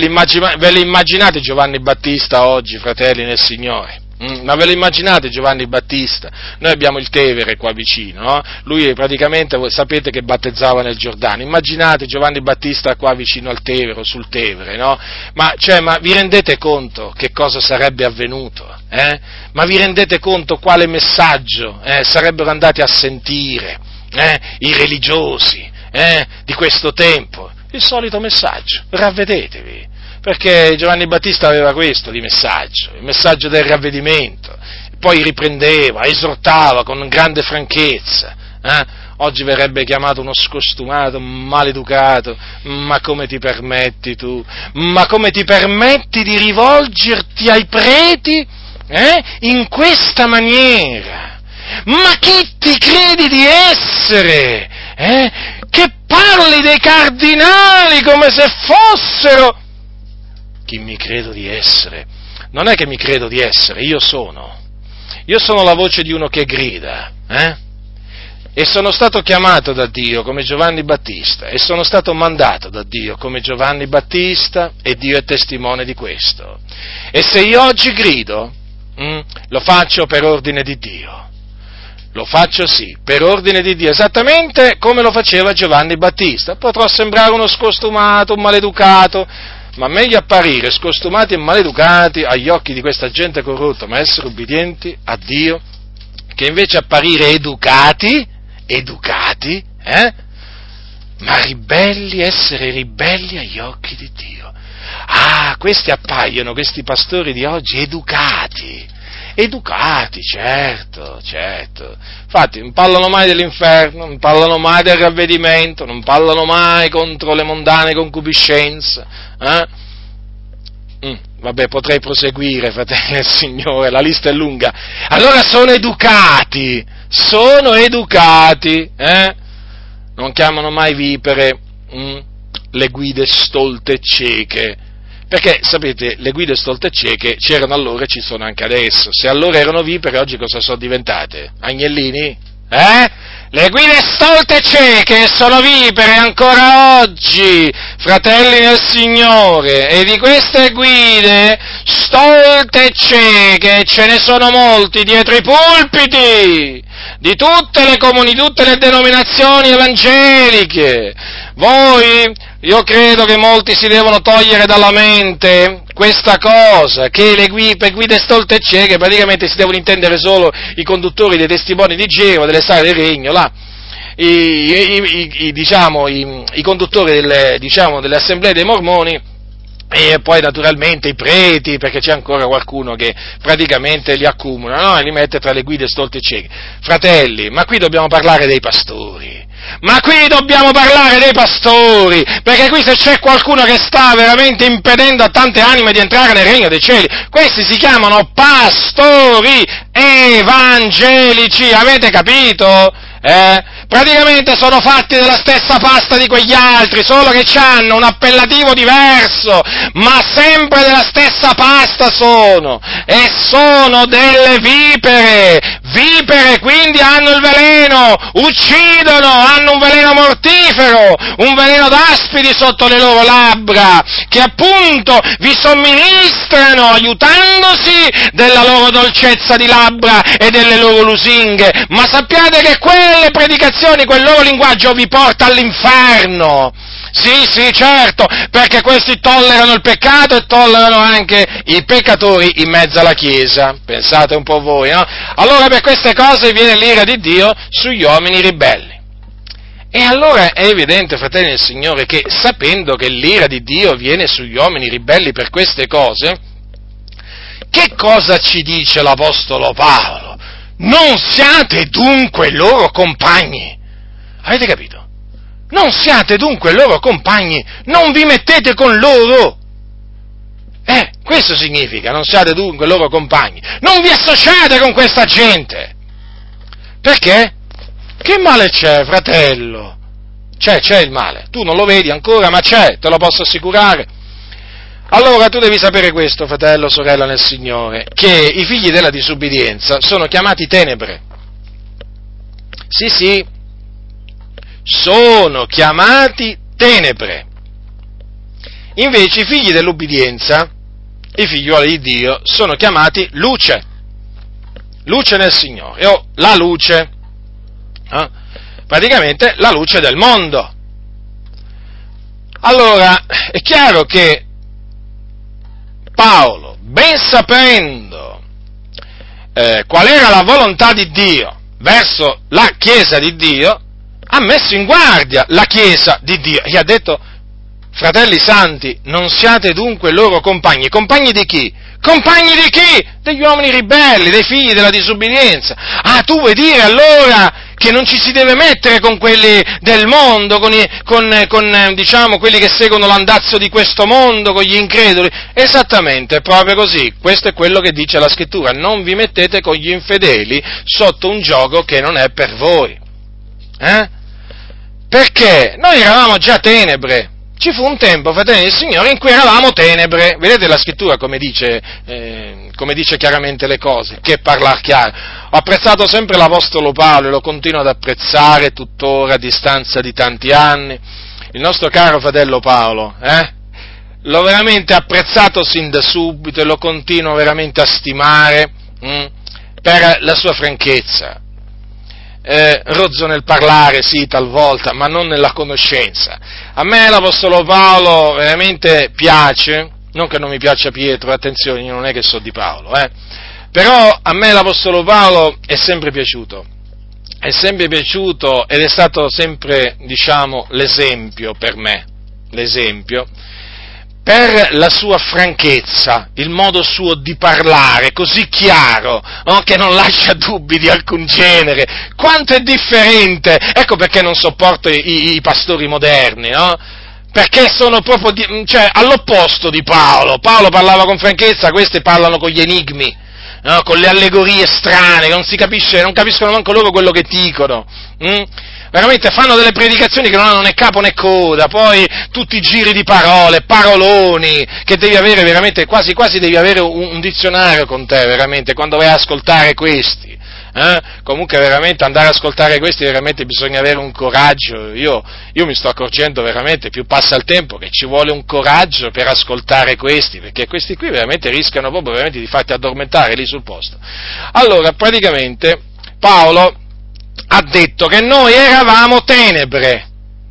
le immaginate Giovanni Battista oggi, fratelli nel Signore? Mm, ma ve lo immaginate Giovanni Battista? Noi abbiamo il Tevere qua vicino, no? lui praticamente sapete che battezzava nel Giordano, immaginate Giovanni Battista qua vicino al Tevere, sul Tevere, no? ma, cioè, ma, vi rendete conto che cosa sarebbe avvenuto? Eh? Ma vi rendete conto quale messaggio eh, sarebbero andati a sentire eh, i religiosi eh, di questo tempo? Il solito messaggio, ravvedetevi perché Giovanni Battista aveva questo di messaggio, il messaggio del ravvedimento, poi riprendeva, esortava con grande franchezza. Eh? Oggi verrebbe chiamato uno scostumato, maleducato, ma come ti permetti tu? Ma come ti permetti di rivolgerti ai preti eh? in questa maniera? Ma chi ti credi di essere? Eh? Che parli dei cardinali come se fossero chi mi credo di essere. Non è che mi credo di essere, io sono. Io sono la voce di uno che grida, eh? E sono stato chiamato da Dio come Giovanni Battista e sono stato mandato da Dio come Giovanni Battista e Dio è testimone di questo. E se io oggi grido, hm, lo faccio per ordine di Dio. Lo faccio sì, per ordine di Dio, esattamente come lo faceva Giovanni Battista. Potrò sembrare uno scostumato, un maleducato, ma meglio apparire scostumati e maleducati agli occhi di questa gente corrotta, ma essere ubbidienti a Dio, che invece apparire educati, educati, eh? ma ribelli, essere ribelli agli occhi di Dio. Ah, questi appaiono, questi pastori di oggi, educati, educati, certo, certo. Infatti non parlano mai dell'inferno, non parlano mai del ravvedimento, non parlano mai contro le mondane concupiscenze. Eh? Mm, vabbè, potrei proseguire, fratelli del Signore, la lista è lunga. Allora sono educati, sono educati, eh? Non chiamano mai vipere mm, le guide stolte e cieche perché sapete, le guide stolte e cieche c'erano allora e ci sono anche adesso. Se allora erano vipere, oggi cosa sono diventate? Agnellini? Eh? Le guide stolte e cieche sono vipere ancora oggi, fratelli del Signore, e di queste guide stolte e cieche ce ne sono molti dietro i pulpiti di tutte le comuni, tutte le denominazioni evangeliche. Voi io credo che molti si devono togliere dalla mente questa cosa, che le guide, guide stolte e cieche praticamente si devono intendere solo i conduttori dei testimoni di Geo, delle sale del regno, là. I, i, i, diciamo, i conduttori delle, diciamo, delle assemblee dei mormoni, e poi naturalmente i preti, perché c'è ancora qualcuno che praticamente li accumula no? e li mette tra le guide stolte e cieche. Fratelli, ma qui dobbiamo parlare dei pastori. Ma qui dobbiamo parlare dei pastori, perché qui se c'è qualcuno che sta veramente impedendo a tante anime di entrare nel regno dei cieli, questi si chiamano pastori evangelici, avete capito? Eh? praticamente sono fatti della stessa pasta di quegli altri, solo che hanno un appellativo diverso, ma sempre della stessa pasta sono, e sono delle vipere, vipere quindi hanno il veleno, uccidono, hanno un veleno mortifero, un veleno d'aspidi sotto le loro labbra, che appunto vi somministrano aiutandosi della loro dolcezza di labbra e delle loro lusinghe, ma sappiate che quelle predicazioni quel loro linguaggio vi porta all'inferno. Sì, sì, certo, perché questi tollerano il peccato e tollerano anche i peccatori in mezzo alla Chiesa. Pensate un po' voi, no? Allora per queste cose viene l'ira di Dio sugli uomini ribelli. E allora è evidente, fratelli del Signore, che sapendo che l'ira di Dio viene sugli uomini ribelli per queste cose, che cosa ci dice l'Apostolo Paolo? Non siate dunque loro compagni. Avete capito? Non siate dunque loro compagni, non vi mettete con loro. Eh, questo significa, non siate dunque loro compagni. Non vi associate con questa gente. Perché? Che male c'è, fratello? C'è, c'è il male. Tu non lo vedi ancora, ma c'è, te lo posso assicurare. Allora tu devi sapere questo, fratello, sorella nel Signore, che i figli della disubbidienza sono chiamati tenebre. Sì, sì, sono chiamati tenebre. Invece i figli dell'ubbidienza, i figlioli di Dio, sono chiamati luce. Luce nel Signore, o la luce. Eh? Praticamente la luce del mondo. Allora, è chiaro che Paolo, ben sapendo eh, qual era la volontà di Dio verso la Chiesa di Dio, ha messo in guardia la Chiesa di Dio. Gli ha detto, fratelli santi, non siate dunque loro compagni. Compagni di chi? Compagni di chi? Degli uomini ribelli, dei figli della disubbidienza. Ah, tu vuoi dire allora che non ci si deve mettere con quelli del mondo, con, i, con, con diciamo, quelli che seguono l'andazzo di questo mondo, con gli increduli. Esattamente, è proprio così. Questo è quello che dice la scrittura. Non vi mettete con gli infedeli sotto un gioco che non è per voi. Eh? Perché noi eravamo già tenebre, ci fu un tempo, fratelli del Signore, in cui eravamo tenebre. Vedete la scrittura come dice, eh, come dice chiaramente le cose, che parlar chiaro. Ho apprezzato sempre l'Apostolo Paolo e lo continuo ad apprezzare tuttora a distanza di tanti anni. Il nostro caro fratello Paolo, eh? L'ho veramente apprezzato sin da subito e lo continuo veramente a stimare hm, per la sua franchezza, eh, rozzo nel parlare, sì, talvolta, ma non nella conoscenza. A me l'Apostolo Paolo veramente piace, non che non mi piaccia Pietro, attenzione, io non è che so di Paolo, eh, però a me l'Apostolo Paolo è sempre piaciuto, è sempre piaciuto ed è stato sempre, diciamo, l'esempio per me, l'esempio, per la sua franchezza, il modo suo di parlare così chiaro, no? che non lascia dubbi di alcun genere, quanto è differente, ecco perché non sopporto i, i pastori moderni, no? perché sono proprio di, cioè, all'opposto di Paolo, Paolo parlava con franchezza, questi parlano con gli enigmi, no? con le allegorie strane, non si capisce, non capiscono manco loro quello che dicono. Hm? veramente fanno delle predicazioni che non hanno né capo né coda, poi tutti i giri di parole, paroloni, che devi avere veramente, quasi quasi devi avere un, un dizionario con te, veramente, quando vai ad ascoltare questi. Eh? Comunque veramente andare ad ascoltare questi veramente bisogna avere un coraggio, io, io, mi sto accorgendo veramente più passa il tempo che ci vuole un coraggio per ascoltare questi, perché questi qui veramente rischiano proprio veramente di farti addormentare lì sul posto. Allora, praticamente Paolo ha detto che noi eravamo tenebre.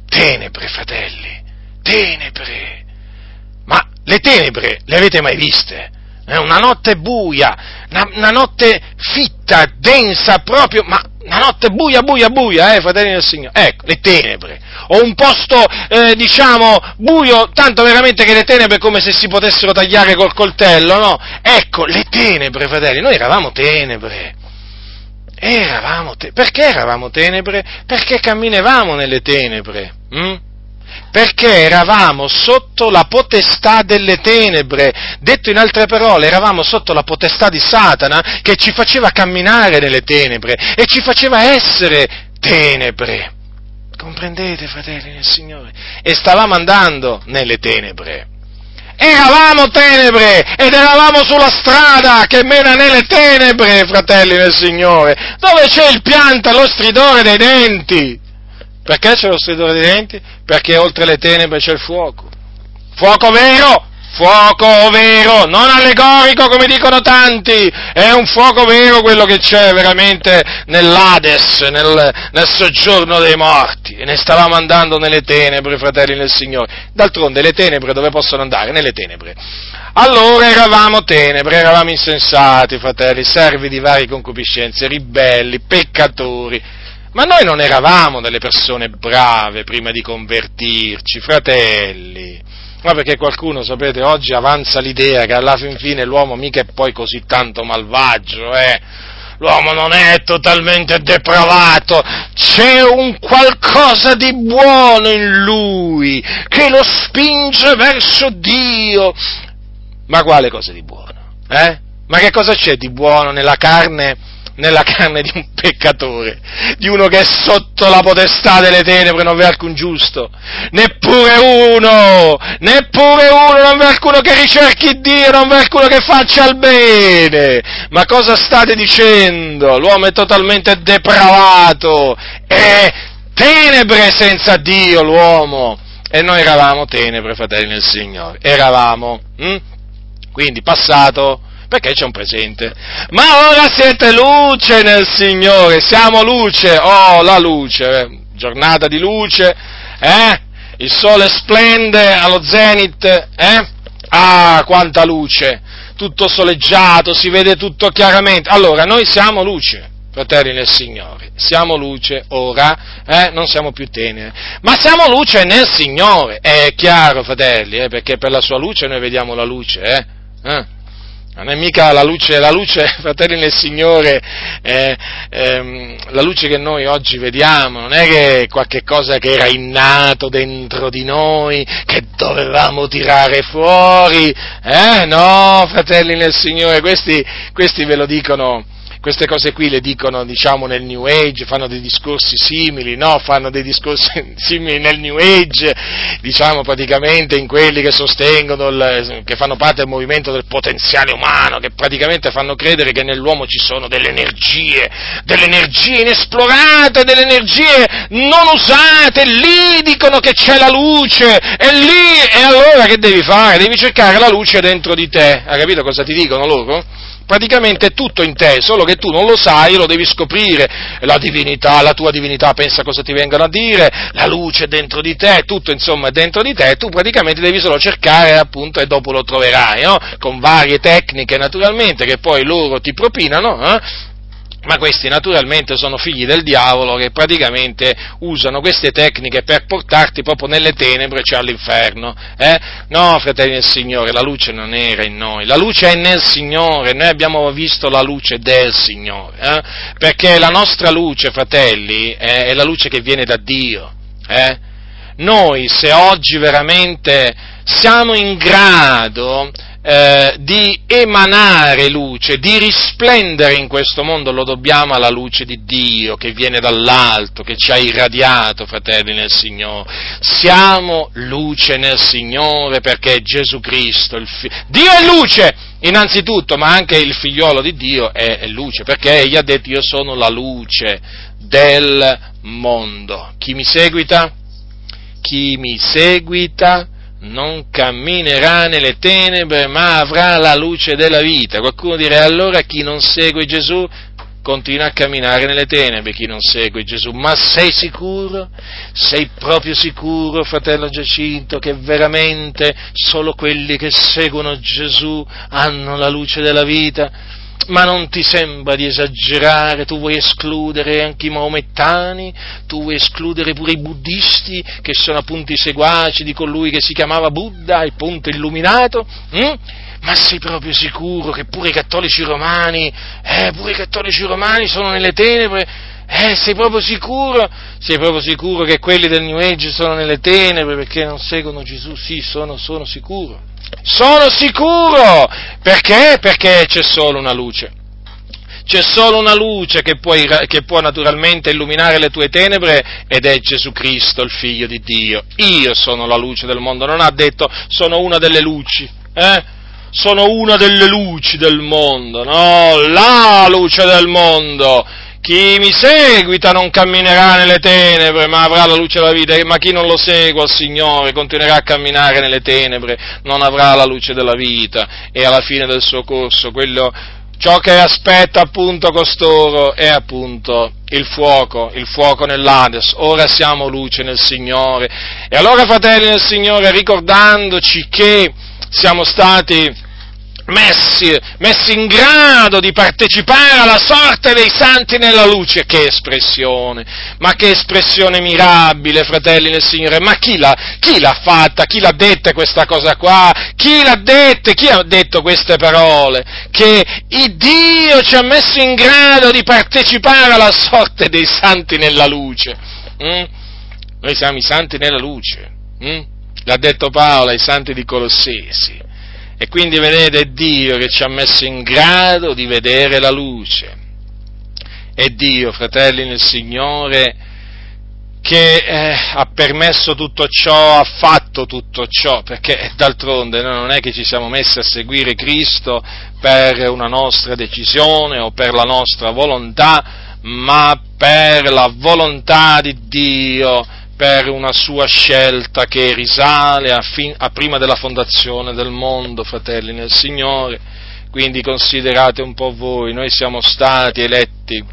Tenebre, fratelli, tenebre. Ma le tenebre le avete mai viste? È una notte buia, una, una, notte fitta, densa proprio, ma una notte buia, buia, buia, eh, fratelli del Signore. Ecco, le tenebre. O un posto, eh, diciamo, buio, tanto veramente che le tenebre è come se si potessero tagliare col coltello, no? Ecco, le tenebre, fratelli, noi eravamo tenebre. Eravamo te- perché eravamo tenebre? Perché camminavamo nelle tenebre. Hm? Perché eravamo sotto la potestà delle tenebre. Detto in altre parole, eravamo sotto la potestà di Satana che ci faceva camminare nelle tenebre e ci faceva essere tenebre. Comprendete, fratelli nel Signore? E stavamo andando nelle tenebre. Eravamo tenebre ed eravamo sulla strada che mena nelle tenebre, fratelli del Signore, dove c'è il pianto lo stridore dei denti. Perché c'è lo stridore dei denti? Perché oltre le tenebre c'è il fuoco. Fuoco vero, fuoco vero, non allegorico come dicono tanti, è un fuoco vero quello che c'è veramente nell'Ades, nel, nel soggiorno dei morti, e ne stavamo andando nelle tenebre, fratelli nel Signore. D'altronde le tenebre dove possono andare? Nelle tenebre. Allora eravamo tenebre, eravamo insensati, fratelli, servi di varie concupiscenze, ribelli, peccatori. Ma noi non eravamo delle persone brave prima di convertirci, fratelli. Ma perché qualcuno, sapete, oggi avanza l'idea che alla fin fine l'uomo mica è poi così tanto malvagio, eh? L'uomo non è totalmente depravato, c'è un qualcosa di buono in lui che lo spinge verso Dio. Ma quale cosa di buono? Eh? Ma che cosa c'è di buono nella carne nella carne di un peccatore, di uno che è sotto la potestà delle tenebre, non v'è alcun giusto, neppure uno, neppure uno, non v'è alcuno che ricerchi Dio, non v'è alcuno che faccia il bene. Ma cosa state dicendo? L'uomo è totalmente depravato, è tenebre senza Dio l'uomo. E noi eravamo tenebre, fratelli nel Signore, eravamo. Hm? Quindi passato, perché c'è un presente. Ma ora siete luce nel Signore, siamo luce, oh la luce, eh, giornata di luce, eh? Il sole splende allo zenit, eh? Ah, quanta luce! Tutto soleggiato, si vede tutto chiaramente. Allora, noi siamo luce, fratelli nel Signore, siamo luce ora, eh? non siamo più tenere, ma siamo luce nel Signore, è chiaro, fratelli, eh? perché per la sua luce noi vediamo la luce, eh? Non è mica la luce, la luce, *laughs* fratelli nel Signore, eh, ehm, la luce che noi oggi vediamo, non è che è qualche cosa che era innato dentro di noi, che dovevamo tirare fuori, eh? No, fratelli nel Signore, questi, questi ve lo dicono, queste cose qui le dicono, diciamo, nel New Age, fanno dei discorsi simili, no? Fanno dei discorsi *laughs* simili nel New Age, diciamo, praticamente in quelli che sostengono, il, che fanno parte del movimento del potenziale umano, che praticamente fanno credere che nell'uomo ci sono delle energie, delle energie inesplorate, delle energie non usate, lì dicono che c'è la luce, e lì, e allora che devi fare? Devi cercare la luce dentro di te, hai capito cosa ti dicono loro? Praticamente è tutto in te, solo che tu non lo sai, lo devi scoprire, la divinità, la tua divinità pensa cosa ti vengono a dire, la luce è dentro di te, tutto insomma è dentro di te, tu praticamente devi solo cercare appunto e dopo lo troverai, no? con varie tecniche naturalmente che poi loro ti propinano, eh? Ma questi naturalmente sono figli del diavolo che praticamente usano queste tecniche per portarti proprio nelle tenebre, cioè all'inferno. Eh? No, fratelli del Signore, la luce non era in noi, la luce è nel Signore, noi abbiamo visto la luce del Signore, eh? perché la nostra luce, fratelli, eh, è la luce che viene da Dio. Eh? Noi, se oggi veramente siamo in grado eh, di emanare luce, di risplendere in questo mondo, lo dobbiamo alla luce di Dio che viene dall'alto, che ci ha irradiato, fratelli nel Signore. Siamo luce nel Signore perché Gesù Cristo, il fi- Dio è luce! Innanzitutto, ma anche il figliolo di Dio è, è luce, perché egli ha detto io sono la luce del mondo. Chi mi seguita? Chi mi seguita non camminerà nelle tenebre, ma avrà la luce della vita. Qualcuno dirà allora chi non segue Gesù continua a camminare nelle tenebre, chi non segue Gesù. Ma sei sicuro? Sei proprio sicuro, fratello Giacinto, che veramente solo quelli che seguono Gesù hanno la luce della vita? Ma non ti sembra di esagerare? Tu vuoi escludere anche i maomettani? Tu vuoi escludere pure i buddisti, che sono appunto i seguaci di colui che si chiamava Buddha, il punto illuminato? Mm? Ma sei proprio sicuro che pure i cattolici romani, eh, pure i cattolici romani sono nelle tenebre? Eh, sei proprio sicuro? Sei proprio sicuro che quelli del New Age sono nelle tenebre perché non seguono Gesù? Sì, sono, sono sicuro. Sono sicuro! Perché? Perché c'è solo una luce. C'è solo una luce che può, che può, naturalmente illuminare le tue tenebre ed è Gesù Cristo, il Figlio di Dio. Io sono la luce del mondo, non ha detto sono una delle luci, eh? Sono una delle luci del mondo, no, la luce del mondo. Chi mi seguita non camminerà nelle tenebre, ma avrà la luce della vita, ma chi non lo segue al Signore continuerà a camminare nelle tenebre, non avrà la luce della vita e alla fine del suo corso quello, ciò che aspetta appunto costoro è appunto il fuoco, il fuoco nell'Ades. Ora siamo luce nel Signore. E allora, fratelli nel Signore, ricordandoci che siamo stati messi, messi, in grado di partecipare alla sorte dei santi nella luce. Che espressione, ma che espressione mirabile, fratelli nel Signore. Ma chi l'ha, chi l'ha fatta? Chi l'ha detta questa cosa qua? Chi l'ha detta? Chi ha detto queste parole? Che Dio ci ha messo in grado di partecipare alla sorte dei santi nella luce. Mm? Noi siamo i santi nella luce. Mm? L'ha detto Paolo ai santi di Colossesi. E quindi vedete Dio che ci ha messo in grado di vedere la luce. È Dio, fratelli nel Signore, che eh, ha permesso tutto ciò, ha fatto tutto ciò, perché d'altronde noi non è che ci siamo messi a seguire Cristo per una nostra decisione o per la nostra volontà, ma per la volontà di Dio, per una sua scelta che risale a, fin, a prima della fondazione del mondo, fratelli nel Signore. Quindi considerate un po' voi, noi siamo stati eletti,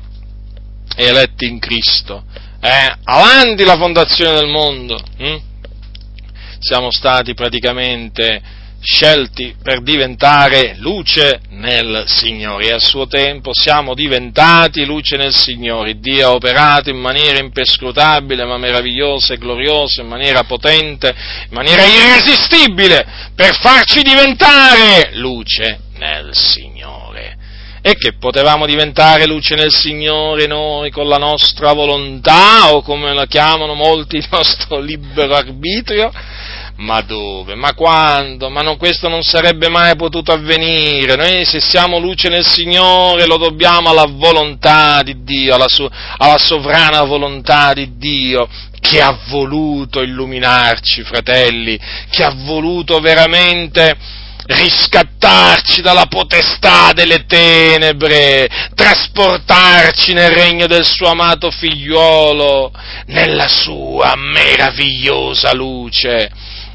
eletti in Cristo eh, avanti la fondazione del mondo, hm? siamo stati praticamente scelti per diventare luce nel Signore e a suo tempo siamo diventati luce nel Signore. Dio ha operato in maniera impescrutabile, ma meravigliosa e gloriosa, in maniera potente, in maniera irresistibile per farci diventare luce nel Signore e che potevamo diventare luce nel Signore noi con la nostra volontà o come la chiamano molti il nostro libero arbitrio? Ma dove? Ma quando? Ma non, questo non sarebbe mai potuto avvenire. Noi se siamo luce nel Signore lo dobbiamo alla volontà di Dio, alla, su, alla sovrana volontà di Dio che ha voluto illuminarci, fratelli, che ha voluto veramente riscattarci dalla potestà delle tenebre, trasportarci nel regno del suo amato figliuolo, nella sua meravigliosa luce.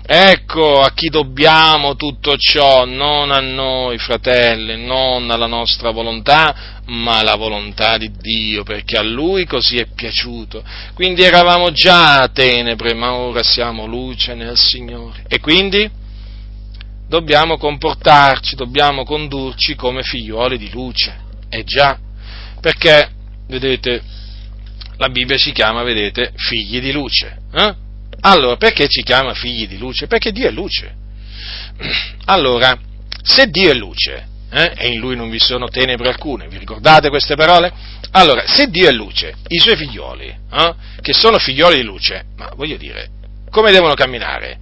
Ecco a chi dobbiamo tutto ciò, non a noi fratelli, non alla nostra volontà, ma alla volontà di Dio, perché a Lui così è piaciuto. Quindi eravamo già tenebre, ma ora siamo luce nel Signore. E quindi? dobbiamo comportarci, dobbiamo condurci come figliuoli di luce. Eh già, perché, vedete, la Bibbia ci chiama, vedete, figli di luce. Eh? Allora, perché ci chiama figli di luce? Perché Dio è luce. Allora, se Dio è luce, eh, e in Lui non vi sono tenebre alcune, vi ricordate queste parole? Allora, se Dio è luce, i suoi figlioli, eh, che sono figlioli di luce, ma voglio dire, come devono camminare?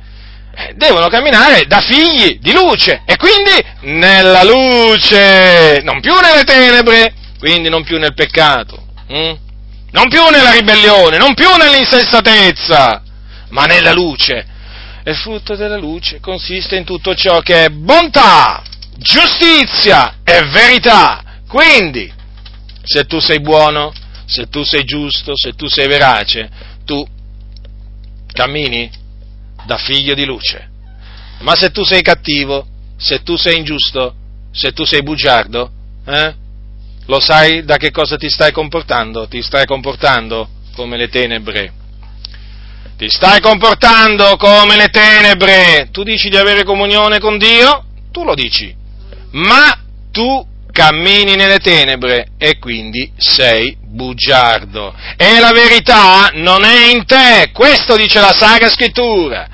Eh, devono camminare da figli di luce e quindi nella luce, non più nelle tenebre, quindi non più nel peccato, hm? non più nella ribellione, non più nell'insensatezza, ma nella luce. E il frutto della luce consiste in tutto ciò che è bontà, giustizia e verità. Quindi, se tu sei buono, se tu sei giusto, se tu sei verace, tu cammini da figlio di luce. Ma se tu sei cattivo, se tu sei ingiusto, se tu sei bugiardo, eh? lo sai da che cosa ti stai comportando? Ti stai comportando come le tenebre. Ti stai comportando come le tenebre. Tu dici di avere comunione con Dio? Tu lo dici. Ma tu cammini nelle tenebre e quindi sei bugiardo. E la verità non è in te, questo dice la Sacra Scrittura.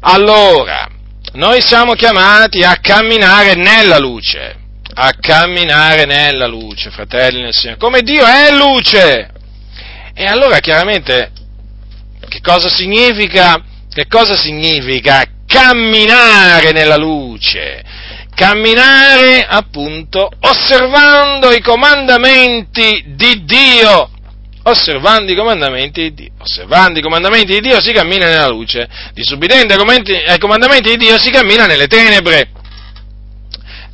Allora, noi siamo chiamati a camminare nella luce, a camminare nella luce, fratelli nel Signore, come Dio è luce. E allora chiaramente che cosa significa? Che cosa significa camminare nella luce? Camminare appunto osservando i comandamenti di Dio osservando i comandamenti di Dio. Osservando i comandamenti di Dio si cammina nella luce, disubbidendo ai comandamenti di Dio si cammina nelle tenebre.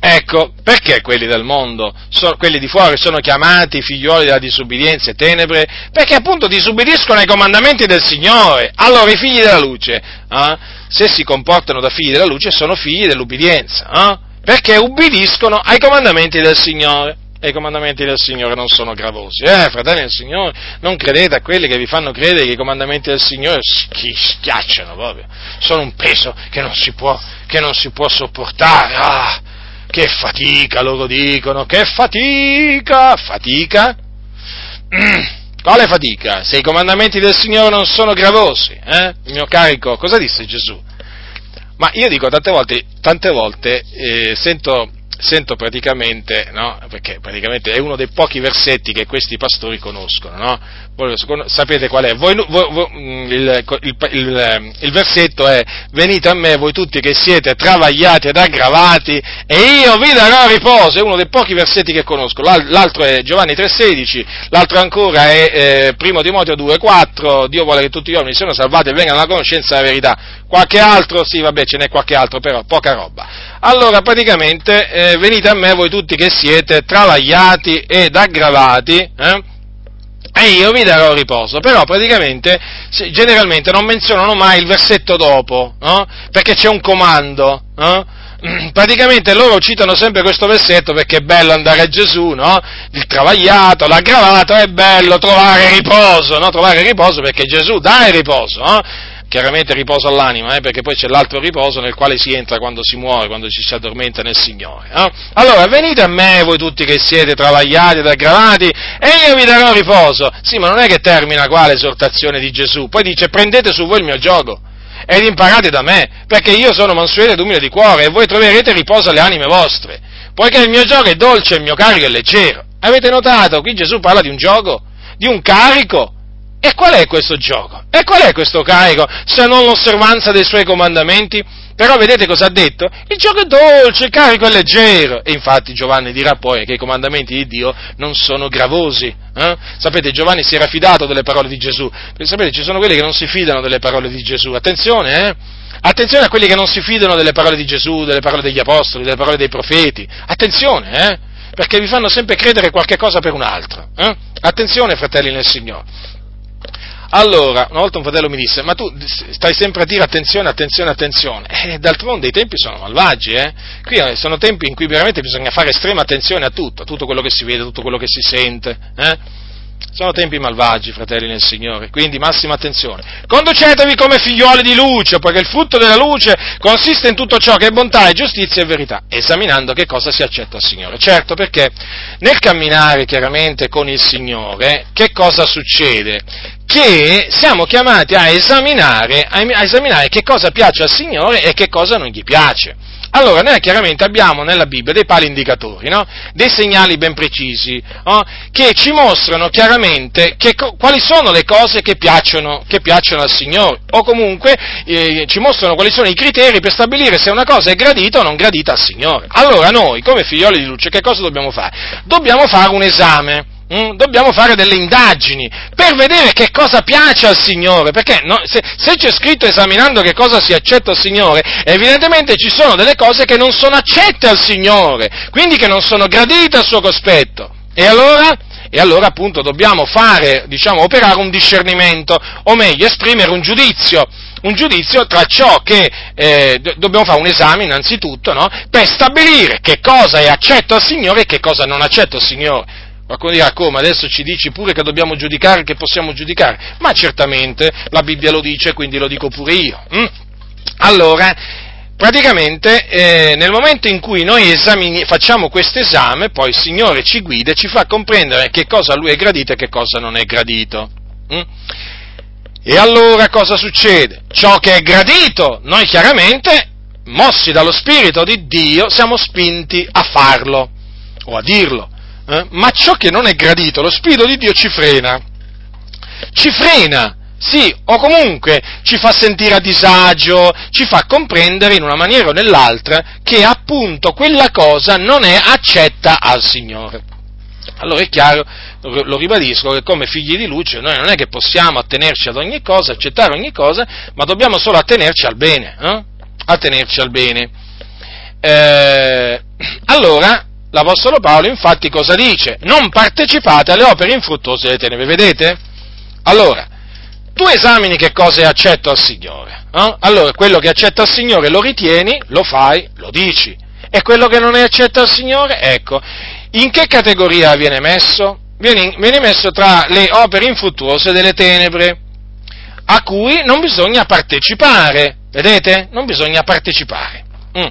Ecco, perché quelli del mondo, sono, quelli di fuori, sono chiamati figlioli della disubbidienza e tenebre? Perché appunto disubbidiscono ai comandamenti del Signore. Allora i figli della luce, eh, se si comportano da figli della luce, sono figli dell'ubbidienza, eh, perché ubbidiscono ai comandamenti del Signore e i comandamenti del Signore non sono gravosi. Eh, fratelli del Signore, non credete a quelli che vi fanno credere che i comandamenti del Signore schi- schiacciano proprio, sono un peso che non si può, che non si può sopportare. Ah, che fatica, loro dicono, che fatica, fatica? Mm, *clears throat* quale fatica? Se i comandamenti del Signore non sono gravosi, eh? Il mio carico, cosa disse Gesù? Ma io dico tante volte, tante volte eh, sento sento praticamente, no? perché praticamente è uno dei pochi versetti che questi pastori conoscono, no? Voi, sapete qual è? Voi, voi, mm, il, il, il, il, versetto è venite a me voi tutti che siete travagliati ed aggravati e io vi darò riposo, è uno dei pochi versetti che conosco, l'altro è Giovanni 3,16, l'altro ancora è eh, Timoteo 2,4, Dio vuole che tutti gli uomini siano salvati e vengano alla conoscenza della verità, qualche altro, sì vabbè ce n'è qualche altro però, poca roba. Allora praticamente eh, venite a me voi tutti che siete travagliati ed aggravati, eh? E io vi darò riposo. Però praticamente, generalmente non menzionano mai il versetto dopo, no? perché c'è un comando. No? Praticamente loro citano sempre questo versetto perché è bello andare a Gesù, no? Il travagliato, l'aggravato, è bello trovare riposo? Trovare riposo perché Gesù dà il riposo? Chiaramente riposo all'anima, eh, perché poi c'è l'altro riposo nel quale si entra quando si muore, quando ci si addormenta nel Signore. Eh? Allora, venite a me voi tutti che siete travagliati ed aggravati e io vi darò riposo. Sì, ma non è che termina qua l'esortazione di Gesù, poi dice prendete su voi il mio gioco ed imparate da me, perché io sono mansueto ed umile di cuore e voi troverete riposo alle anime vostre, poiché il mio gioco è dolce il mio carico è leggero. Avete notato? Qui Gesù parla di un gioco, di un carico e qual è questo gioco? E qual è questo carico se non l'osservanza dei suoi comandamenti? Però vedete cosa ha detto? Il gioco è dolce, il carico è leggero. E infatti Giovanni dirà poi che i comandamenti di Dio non sono gravosi. Eh? Sapete, Giovanni si era fidato delle parole di Gesù. Perché sapete, ci sono quelli che non si fidano delle parole di Gesù. Attenzione, eh? Attenzione a quelli che non si fidano delle parole di Gesù, delle parole degli apostoli, delle parole dei profeti. Attenzione, eh? Perché vi fanno sempre credere qualche cosa per un altro. Eh? Attenzione, fratelli nel Signore. Allora, una volta un fratello mi disse, ma tu stai sempre a dire attenzione, attenzione, attenzione. Eh, d'altronde i tempi sono malvagi, eh? Qui eh, sono tempi in cui veramente bisogna fare estrema attenzione a tutto, a tutto quello che si vede, a tutto quello che si sente, eh? Sono tempi malvagi, fratelli nel Signore, quindi massima attenzione. Conducetevi come figlioli di luce, poiché il frutto della luce consiste in tutto ciò che è bontà e giustizia e verità, esaminando che cosa si accetta al Signore. Certo, perché nel camminare chiaramente con il Signore, che cosa succede? Che siamo chiamati a esaminare, a esaminare che cosa piace al Signore e che cosa non gli piace. Allora, noi chiaramente abbiamo nella Bibbia dei pali indicatori, no? dei segnali ben precisi, no? che ci mostrano chiaramente che, quali sono le cose che piacciono, che piacciono, al Signore, o comunque eh, ci mostrano quali sono i criteri per stabilire se una cosa è gradita o non gradita al Signore. Allora, noi, come figlioli di luce, che cosa dobbiamo fare? Dobbiamo fare un esame Mm? dobbiamo fare delle indagini per vedere che cosa piace al Signore, perché no, se, se, c'è scritto esaminando che cosa si accetta al Signore, evidentemente ci sono delle cose che non sono accette al Signore, quindi che non sono gradite al suo cospetto. E allora? E allora appunto dobbiamo fare, diciamo, operare un discernimento, o meglio, esprimere un giudizio un giudizio tra ciò che eh, dobbiamo fare un esame innanzitutto no? per stabilire che cosa è accetto al Signore e che cosa non accetto al Signore. Qualcuno dirà come adesso ci dici pure che dobbiamo giudicare, che possiamo giudicare, ma certamente la Bibbia lo dice, quindi lo dico pure io. Mm? Allora, praticamente eh, nel momento in cui noi esamini, facciamo questo esame, poi il Signore ci guida e ci fa comprendere che cosa a Lui è gradito e che cosa non è gradito. Mm? E allora cosa succede? Ciò che è gradito, noi chiaramente, mossi dallo Spirito di Dio, siamo spinti a farlo o a dirlo eh? ma ciò che non è gradito, lo Spirito di Dio ci frena, ci frena, sì, o comunque ci fa sentire a disagio, ci fa comprendere in una maniera o nell'altra che appunto quella cosa non è accetta al Signore. Allora è chiaro, lo ribadisco, che come figli di luce noi non è che possiamo attenerci ad ogni cosa, accettare ogni cosa, ma dobbiamo solo attenerci al bene, eh? attenerci al bene. Eh, allora, L'Apostolo Paolo infatti cosa dice? Non partecipate alle opere infruttuose delle tenebre, vedete? Allora, tu esamini che cosa è accetto al Signore. Eh? Allora, quello che è accetto al Signore lo ritieni, lo fai, lo dici. E quello che non è accetto al Signore, ecco, in che categoria viene messo? Viene, viene messo tra le opere infruttuose delle tenebre, a cui non bisogna partecipare, vedete? Non bisogna partecipare. Mm.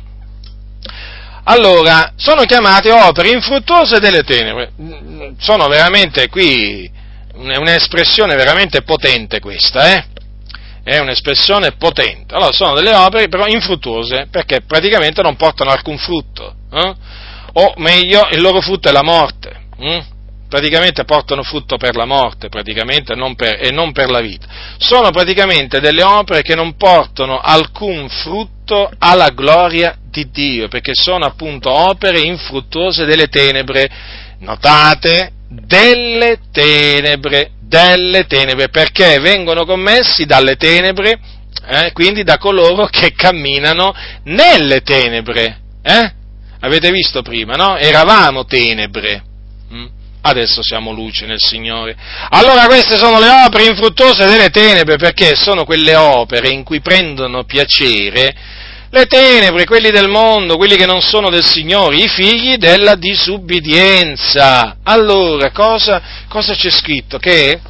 Allora, sono chiamate opere infruttuose delle tenebre. Sono veramente qui, è un'espressione veramente potente questa, eh? È un'espressione potente. Allora, sono delle opere però infruttuose, perché praticamente non portano alcun frutto. Eh? o meglio, il loro frutto è la morte. Hm? Praticamente portano frutto per la morte, non per, e non per la vita. Sono praticamente delle opere che non portano alcun frutto alla gloria di Dio, perché sono appunto opere infruttuose delle tenebre. Notate, delle tenebre, delle tenebre, perché vengono commessi dalle tenebre, eh, quindi da coloro che camminano nelle tenebre. Eh? Avete visto prima, no? Eravamo tenebre. Adesso siamo luce nel Signore. Allora queste sono le opere infruttuose delle tenebre, perché sono quelle opere in cui prendono piacere le tenebre, quelli del mondo, quelli che non sono del Signore, i figli della disubbidienza. Allora, cosa, cosa c'è scritto? Che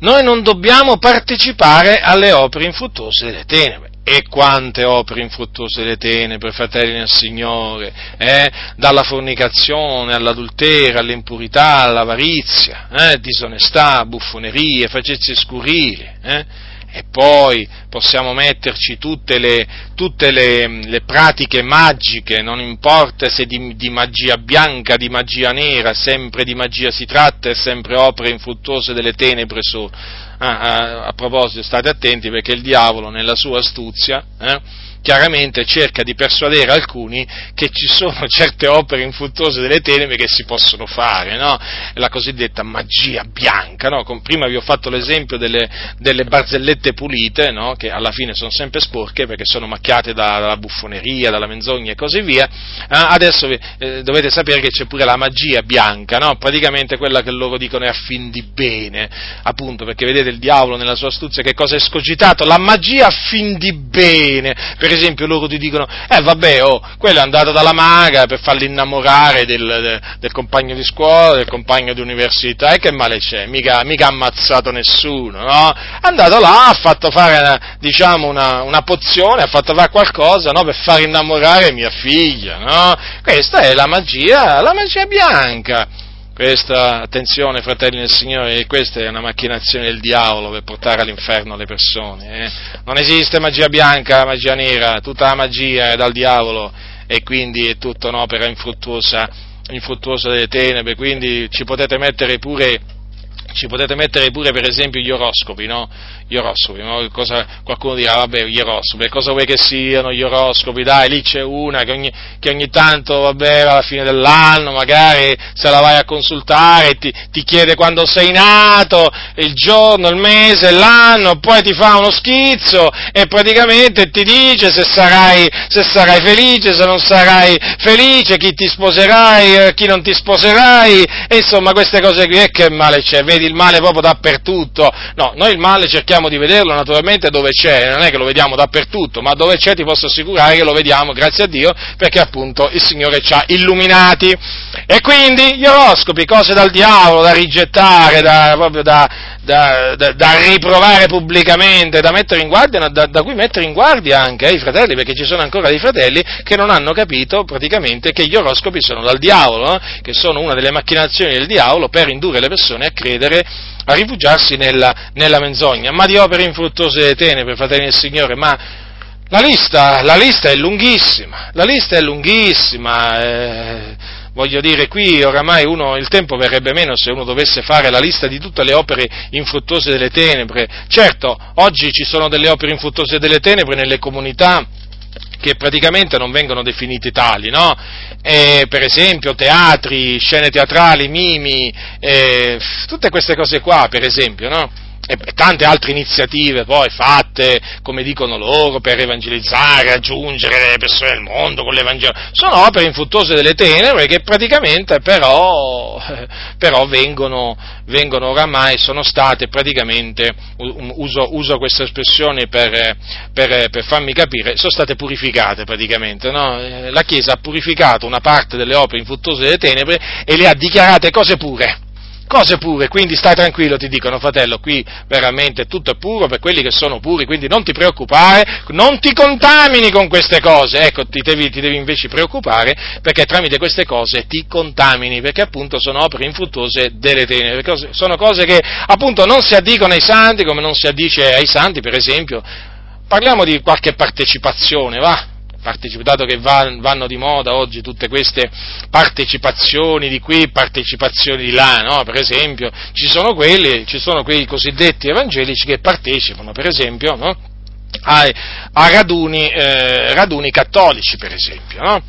noi non dobbiamo partecipare alle opere infruttuose delle tenebre e quante opere infruttuose le tenebre, fratelli nel Signore, eh? dalla fornicazione all'adulterio, all'impurità, all'avarizia, eh? disonestà, buffonerie, facezze scurili, eh? E poi possiamo metterci tutte le, tutte le, le pratiche magiche, non importa se di, di, magia bianca, di magia nera, sempre di magia si tratta, è sempre opere infruttuose delle tenebre sono Ah, a, a, proposito, state attenti perché il diavolo nella sua astuzia eh, chiaramente cerca di persuadere alcuni che ci sono *laughs* certe opere infruttuose delle tenebre che si possono fare, no? la cosiddetta magia bianca. No? Prima vi ho fatto l'esempio delle, delle barzellette pulite, no? che alla fine sono sempre sporche perché sono macchiate da, dalla buffoneria, dalla menzogna e così via. Ah, adesso eh, dovete sapere che c'è pure la magia bianca, praticamente quella che loro dicono è a fin di bene, appunto perché vedete il diavolo nella sua astuzia che cosa è scogitato? La magia a fin di bene. Per esempio loro ti dicono, eh vabbè, oh, quello è andato dalla maga per farli innamorare del, del, compagno di scuola, del compagno di università, e che male c'è? Mica, mica ha ammazzato nessuno, no? È andato là, ha fatto fare, una, diciamo, una, una, pozione, ha fatto fare qualcosa, no? Per far innamorare mia figlia, no? Questa è la magia, la magia bianca. Questa, attenzione fratelli del Signore, questa è una macchinazione del diavolo per portare all'inferno le persone. Eh? Non esiste magia bianca, magia nera, tutta la magia è dal diavolo e quindi è tutta un'opera infruttuosa, infruttuosa delle tenebre, quindi ci potete mettere pure ci potete mettere pure per esempio gli oroscopi, no? Gli oroscopi, no? Cosa, qualcuno dirà, vabbè, gli oroscopi, cosa vuoi che siano gli oroscopi? Dai, lì c'è una che ogni, che ogni tanto, vabbè, alla fine dell'anno, magari se la vai a consultare, ti, ti, chiede quando sei nato, il giorno, il mese, l'anno, poi ti fa uno schizzo e praticamente ti dice se sarai, se sarai felice, se non sarai felice, chi ti sposerai, eh, chi non ti sposerai, e insomma queste cose qui, e che male c'è, vedi il male proprio dappertutto. No, noi il male cerchiamo di vederlo naturalmente dove c'è, non è che lo vediamo dappertutto, ma dove c'è ti posso assicurare che lo vediamo, grazie a Dio, perché appunto il Signore ci ha illuminati. E quindi gli oroscopi, cose dal diavolo, da rigettare, da, proprio da, da, da, da, riprovare pubblicamente, da mettere in guardia, da cui mettere in guardia anche eh, i fratelli, perché ci sono ancora dei fratelli che non hanno capito praticamente che gli oroscopi sono dal diavolo, eh, che sono una delle macchinazioni del diavolo per indurre le persone a credere, a rifugiarsi nella, nella menzogna. Ma di opere infruttuose delle tenebre, fratelli del Signore, ma la lista, la lista è lunghissima, la lista è lunghissima. Eh, voglio dire, qui oramai uno, il tempo verrebbe meno se uno dovesse fare la lista di tutte le opere infruttuose delle tenebre. Certo, oggi ci sono delle opere infruttuose delle tenebre nelle comunità che praticamente non vengono definite tali, no? Eh, per esempio teatri, scene teatrali, mimi, eh, tutte queste cose qua, per esempio, no? E tante altre iniziative poi fatte, come dicono loro, per evangelizzare, aggiungere le persone del mondo con l'Evangelo, sono opere infruttuose delle tenebre che praticamente però, *laughs* però vengono, vengono oramai, sono state praticamente, uso, uso questa espressione per, per, per, farmi capire, sono state purificate praticamente, no? la Chiesa ha purificato una parte delle opere infruttuose delle tenebre e le ha dichiarate cose pure cose pure, quindi stai tranquillo, ti dicono fratello, qui veramente tutto è puro per quelli che sono puri, quindi non ti preoccupare, non ti contamini con queste cose, ecco, ti devi, ti devi invece preoccupare perché tramite queste cose ti contamini, perché appunto sono opere infruttuose delle tenebre, sono cose che appunto non si addicono ai santi come non si addice ai santi, per esempio, parliamo di qualche partecipazione, va? Dato che vanno di moda oggi tutte queste partecipazioni di qui, partecipazioni di là, no? per esempio, ci sono, quelli, ci sono quei cosiddetti evangelici che partecipano, per esempio, no? a, a raduni, eh, raduni, cattolici, per esempio, no?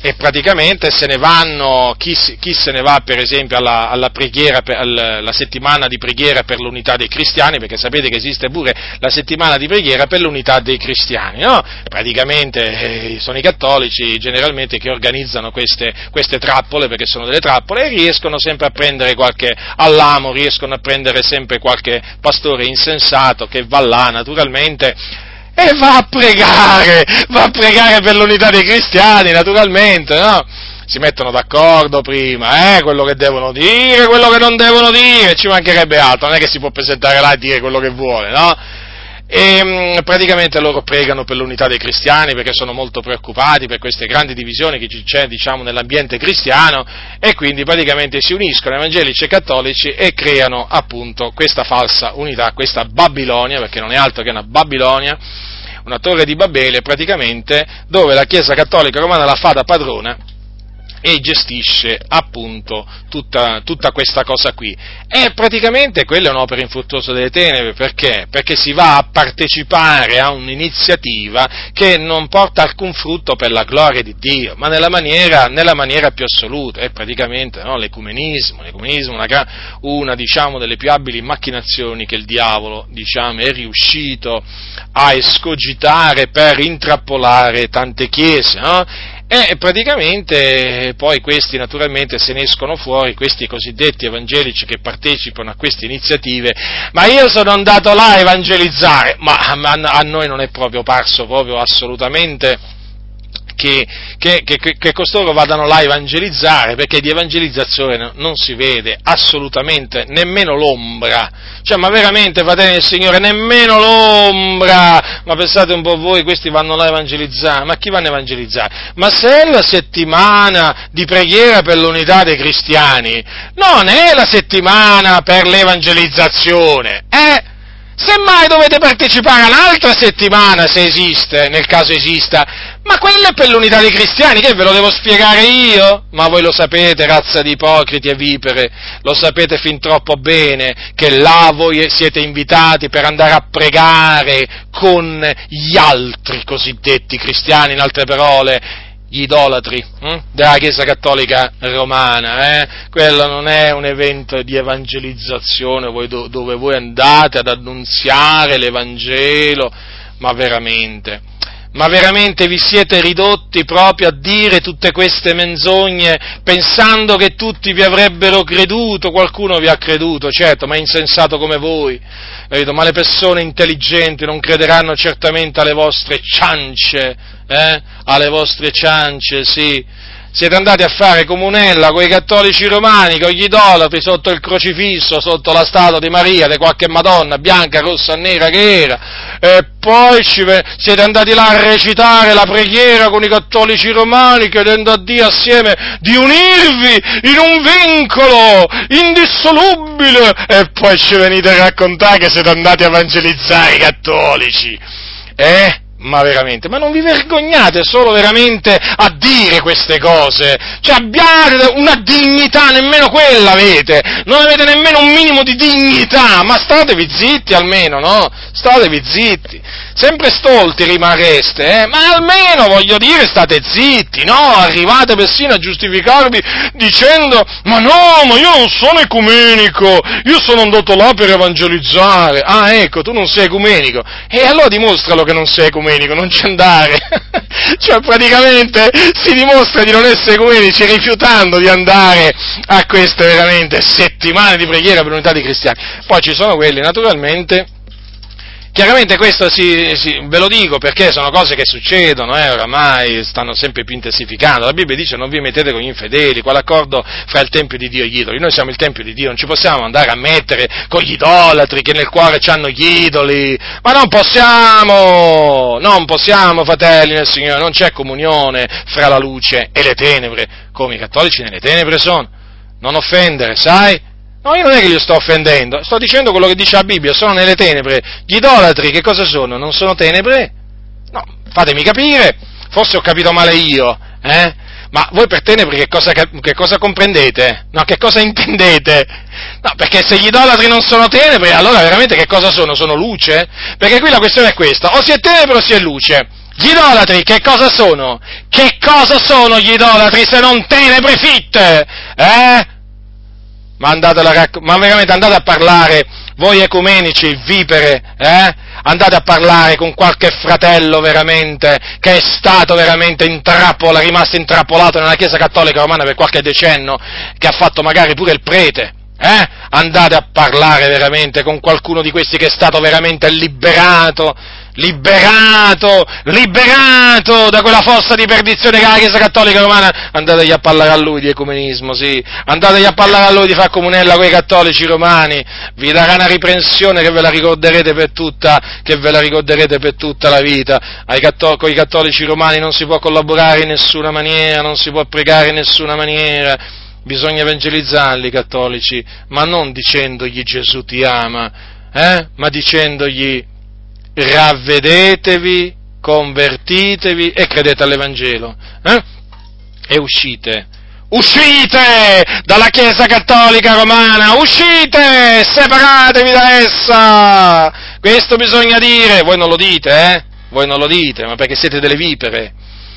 E praticamente se ne vanno, chi, chi se ne va per esempio alla, alla, preghiera, alla settimana di preghiera per l'unità dei cristiani, perché sapete che esiste pure la settimana di preghiera per l'unità dei cristiani, no? praticamente eh, sono i cattolici generalmente che organizzano queste, queste, trappole, perché sono delle trappole, e riescono sempre a prendere qualche all'amo, riescono a prendere sempre qualche pastore insensato che va là naturalmente e va a pregare, va a pregare per l'unità dei cristiani, naturalmente, no? Si mettono d'accordo prima, eh, quello che devono dire, quello che non devono dire, ci mancherebbe altro, non è che si può presentare là e dire quello che vuole, no? E mm, praticamente loro pregano per l'unità dei cristiani perché sono molto preoccupati per queste grandi divisioni che c'è diciamo, nell'ambiente cristiano e quindi praticamente si uniscono evangelici e cattolici e creano appunto questa falsa unità, questa Babilonia, perché non è altro che una Babilonia, una torre di Babele praticamente dove la Chiesa cattolica romana la fa da padrona e gestisce appunto tutta, tutta, questa cosa qui. E praticamente quella è un'opera infruttuosa delle tenebre, perché? Perché si va a partecipare a un'iniziativa che non porta alcun frutto per la gloria di Dio, ma nella maniera, nella maniera più assoluta, è praticamente no, l'ecumenismo, l'ecumenismo una, una diciamo, delle più abili macchinazioni che il diavolo diciamo, è riuscito a escogitare per intrappolare tante chiese, no? E praticamente poi questi naturalmente se ne escono fuori, questi cosiddetti evangelici che partecipano a queste iniziative, ma io sono andato là a evangelizzare, ma a noi non è proprio parso proprio assolutamente che, che, che, che, costoro vadano là a evangelizzare, perché di evangelizzazione non si vede assolutamente nemmeno l'ombra. Cioè, ma veramente, fratelli del Signore, nemmeno l'ombra! Ma pensate un po' voi, questi vanno là a evangelizzare, ma chi vanno a evangelizzare? Ma se è la settimana di preghiera per l'unità dei cristiani, non è la settimana per l'evangelizzazione, è... Semmai dovete partecipare a un'altra settimana, se esiste, nel caso esista, ma quello è per l'unità dei cristiani, che ve lo devo spiegare io? Ma voi lo sapete, razza di ipocriti e vipere, lo sapete fin troppo bene, che là voi siete invitati per andare a pregare con gli altri cosiddetti cristiani, in altre parole, gli idolatri hm? della Chiesa Cattolica Romana. Eh? Quello non è un evento di evangelizzazione dove voi andate ad annunziare l'Evangelo, ma veramente ma veramente vi siete ridotti proprio a dire tutte queste menzogne pensando che tutti vi avrebbero creduto, qualcuno vi ha creduto, certo, ma è insensato come voi, ma le persone intelligenti non crederanno certamente alle vostre ciance, eh? alle vostre ciance, sì, siete andati a fare comunella con i cattolici romani, con gli idolatri sotto il crocifisso, sotto la statua di Maria, di qualche Madonna, bianca, rossa, nera che era, e poi siete andati là a recitare la preghiera con i cattolici romani, chiedendo a Dio assieme di unirvi in un vincolo indissolubile, e poi ci venite a raccontare che siete andati a evangelizzare i cattolici. Eh? Ma veramente, ma non vi vergognate solo veramente a dire queste cose? Cioè abbiate una dignità, nemmeno quella avete, non avete nemmeno un minimo di dignità, ma statevi zitti almeno, no? Statevi zitti sempre stolti rimarreste, eh? ma almeno voglio dire state zitti, no? Arrivate persino a giustificarvi dicendo ma no, ma io non sono ecumenico, io sono andato là per evangelizzare. Ah, ecco, tu non sei ecumenico. E allora dimostralo che non sei ecumenico, non ci andare. *laughs* cioè praticamente si dimostra di non essere ecumenici rifiutando di andare a queste veramente settimane di preghiera per l'unità dei cristiani. Poi ci sono quelli naturalmente Chiaramente questo si, si, ve lo dico perché sono cose che succedono, eh, oramai stanno sempre più intensificando. La Bibbia dice non vi mettete con gli infedeli, qual accordo fra il Tempio di Dio e gli idoli? Noi siamo il Tempio di Dio, non ci possiamo andare a mettere con gli idolatri che nel cuore hanno gli idoli, ma non possiamo, non possiamo fratelli nel Signore, non c'è comunione fra la luce e le tenebre, come i cattolici nelle tenebre sono. Non offendere, sai? No, io non è che li sto offendendo, sto dicendo quello che dice la Bibbia, sono nelle tenebre. Gli idolatri che cosa sono? Non sono tenebre? No, fatemi capire, Forse ho capito male io, eh? Ma voi per tenebre che cosa, che cosa comprendete? No, che cosa intendete? No, perché se gli idolatri non sono tenebre, allora veramente che cosa sono? Sono luce? Perché qui la questione è questa, o si è tenebre o si è luce. Gli idolatri che cosa sono? Che cosa sono gli idolatri se non tenebre fitte? Eh? Ma, racc- ma veramente andate a parlare, voi ecumenici, vipere, eh? andate a parlare con qualche fratello veramente che è stato veramente intrappola, rimasto intrappolato nella Chiesa Cattolica Romana per qualche decennio, che ha fatto magari pure il prete. Eh? Andate a parlare veramente con qualcuno di questi che è stato veramente liberato liberato, liberato da quella fossa di perdizione che è la Chiesa Cattolica Romana, andategli a parlare a lui di ecumenismo, sì, andategli a parlare a lui di far comunella con i cattolici romani, vi darà una riprensione che ve la ricorderete per tutta, la, ricorderete per tutta la vita, catto- con i cattolici romani non si può collaborare in nessuna maniera, non si può pregare in nessuna maniera, bisogna evangelizzarli i cattolici, ma non dicendogli Gesù ti ama, eh? ma dicendogli ravvedetevi, convertitevi e credete all'Evangelo. Eh? E uscite. Uscite dalla Chiesa Cattolica Romana, uscite, separatevi da essa. Questo bisogna dire, voi non lo dite, eh? Voi non lo dite, ma perché siete delle vipere.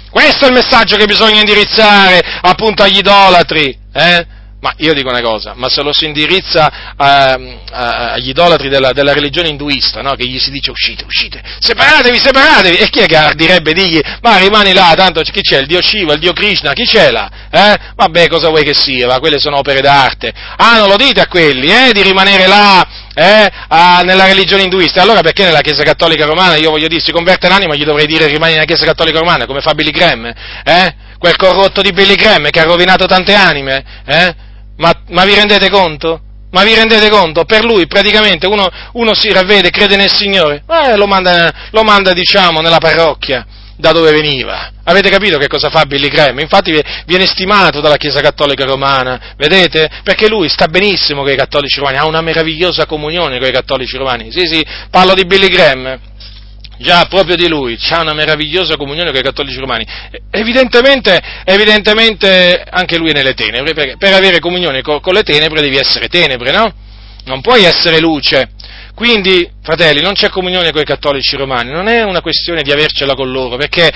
Questo è il messaggio che bisogna indirizzare appunto agli idolatri, eh? Ma io dico una cosa, ma se lo si indirizza a, a, agli idolatri della, della religione induista, no? che gli si dice uscite, uscite, separatevi, separatevi, e chi è che ardirebbe digli, ma rimani là, tanto chi c'è, il dio Shiva, il dio Krishna, chi c'è là? Eh? Vabbè, cosa vuoi che sia, ma quelle sono opere d'arte. Ah, non lo dite a quelli, eh, di rimanere là, eh, a, nella religione induista, allora perché nella Chiesa Cattolica Romana, io voglio dire, si converte l'anima, gli dovrei dire rimani nella Chiesa Cattolica Romana, come fa Billy Graham, eh? Quel corrotto di Billy Graham che ha rovinato tante anime, eh? Ma, ma vi rendete conto? Ma vi rendete conto? Per lui praticamente uno, uno si ravvede, crede nel Signore, eh, lo, manda, lo manda, diciamo, nella parrocchia da dove veniva. Avete capito che cosa fa Billy Graham? Infatti viene stimato dalla Chiesa Cattolica Romana, vedete? Perché lui sta benissimo con i cattolici romani, ha una meravigliosa comunione con i cattolici romani. Sì, sì, parlo di Billy Graham. Già, proprio di lui, c'ha una meravigliosa comunione con i cattolici romani. Evidentemente, evidentemente anche lui è nelle tenebre, perché per avere comunione con, con le tenebre devi essere tenebre, no? Non puoi essere luce. Quindi, fratelli, non c'è comunione con i cattolici romani, non è una questione di avercela con loro, perché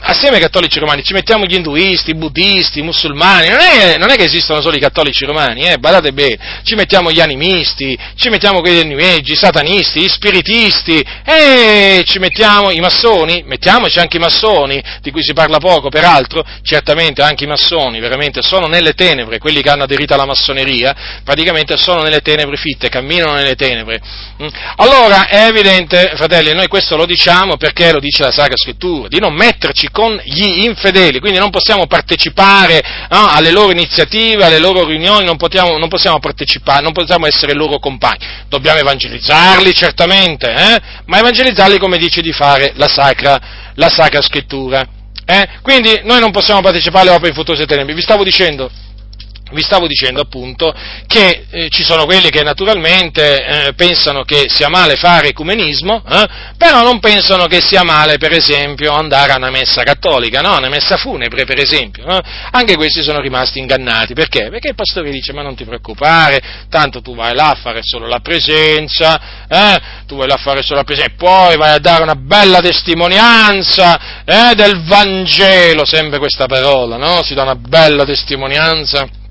assieme ai cattolici romani ci mettiamo gli induisti, i buddisti, i musulmani, non è, non è che esistono solo i cattolici romani, eh, badate bene, ci mettiamo gli animisti, ci mettiamo quelli del New Age, i satanisti, gli spiritisti, e ci mettiamo i massoni, mettiamoci anche i massoni, di cui si parla poco, peraltro, certamente anche i massoni, veramente, sono nelle tenebre, quelli che hanno aderito alla massoneria, praticamente sono nelle tenebre fitte, camminano nelle tenebre Mm. Allora è evidente, fratelli, noi questo lo diciamo perché lo dice la Sacra Scrittura, di non metterci con gli infedeli, quindi non possiamo partecipare no, alle loro iniziative, alle loro riunioni, non, potiamo, non, possiamo partecipare, non possiamo essere loro compagni. Dobbiamo evangelizzarli certamente, eh? ma evangelizzarli come dice di fare la Sacra, la Sacra Scrittura. Eh? Quindi noi non possiamo partecipare alle opere infruttuose e tenebre. Vi stavo dicendo vi stavo dicendo appunto che eh, ci sono quelli che naturalmente eh, pensano che sia male fare ecumenismo, eh, però non pensano che sia male per esempio andare a una messa cattolica, no? una messa funebre per esempio. Anche questi sono rimasti ingannati, perché? Perché il pastore dice ma non ti preoccupare, tanto tu vai là a fare solo la presenza, eh, tu vai là a fare solo la presenza e poi vai a dare una bella testimonianza eh, del Vangelo, sempre questa parola, no? si dà una bella testimonianza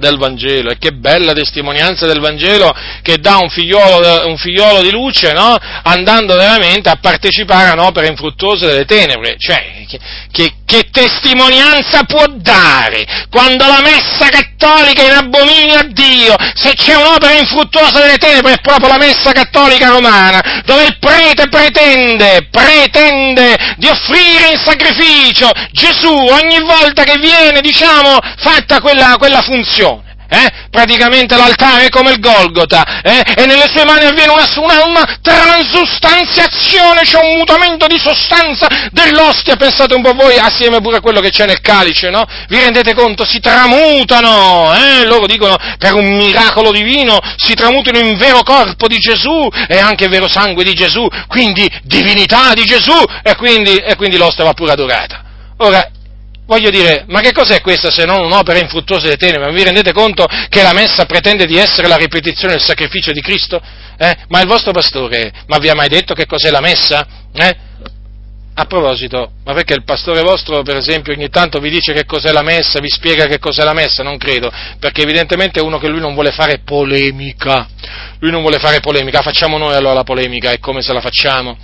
del Vangelo e che bella testimonianza del Vangelo che dà un figliolo, un figliolo di luce, no? andando veramente a partecipare a un'opera infruttuosa delle tenebre. Cioè, che, che, che, testimonianza può dare quando la messa cattolica è in abominio a Dio? Se c'è un'opera infruttuosa delle tenebre è proprio la messa cattolica romana, dove il prete pretende, pretende di offrire in sacrificio Gesù ogni volta che viene, diciamo, fatta quella, quella funzione. Eh? praticamente l'altare è come il Golgota, eh? e nelle sue mani avviene una, una, una transustanziazione, c'è un mutamento di sostanza dell'ostia, pensate un po' voi, assieme pure a quello che c'è nel calice, no? Vi rendete conto? Si tramutano, eh? loro dicono per un miracolo divino, si tramutano in vero corpo di Gesù e anche vero sangue di Gesù, quindi divinità di Gesù, e quindi, e quindi l'ostia va pure adorata. Ora, Voglio dire, ma che cos'è questa se non un'opera infruttuosa delle tenebre? Vi rendete conto che la messa pretende di essere la ripetizione del sacrificio di Cristo? Eh? Ma il vostro pastore, ma vi ha mai detto che cos'è la messa? Eh? A proposito, ma perché il pastore vostro, per esempio, ogni tanto vi dice che cos'è la messa, vi spiega che cos'è la messa? Non credo, perché evidentemente è uno che lui non vuole fare polemica. Lui non vuole fare polemica, facciamo noi allora la polemica, e come se la facciamo?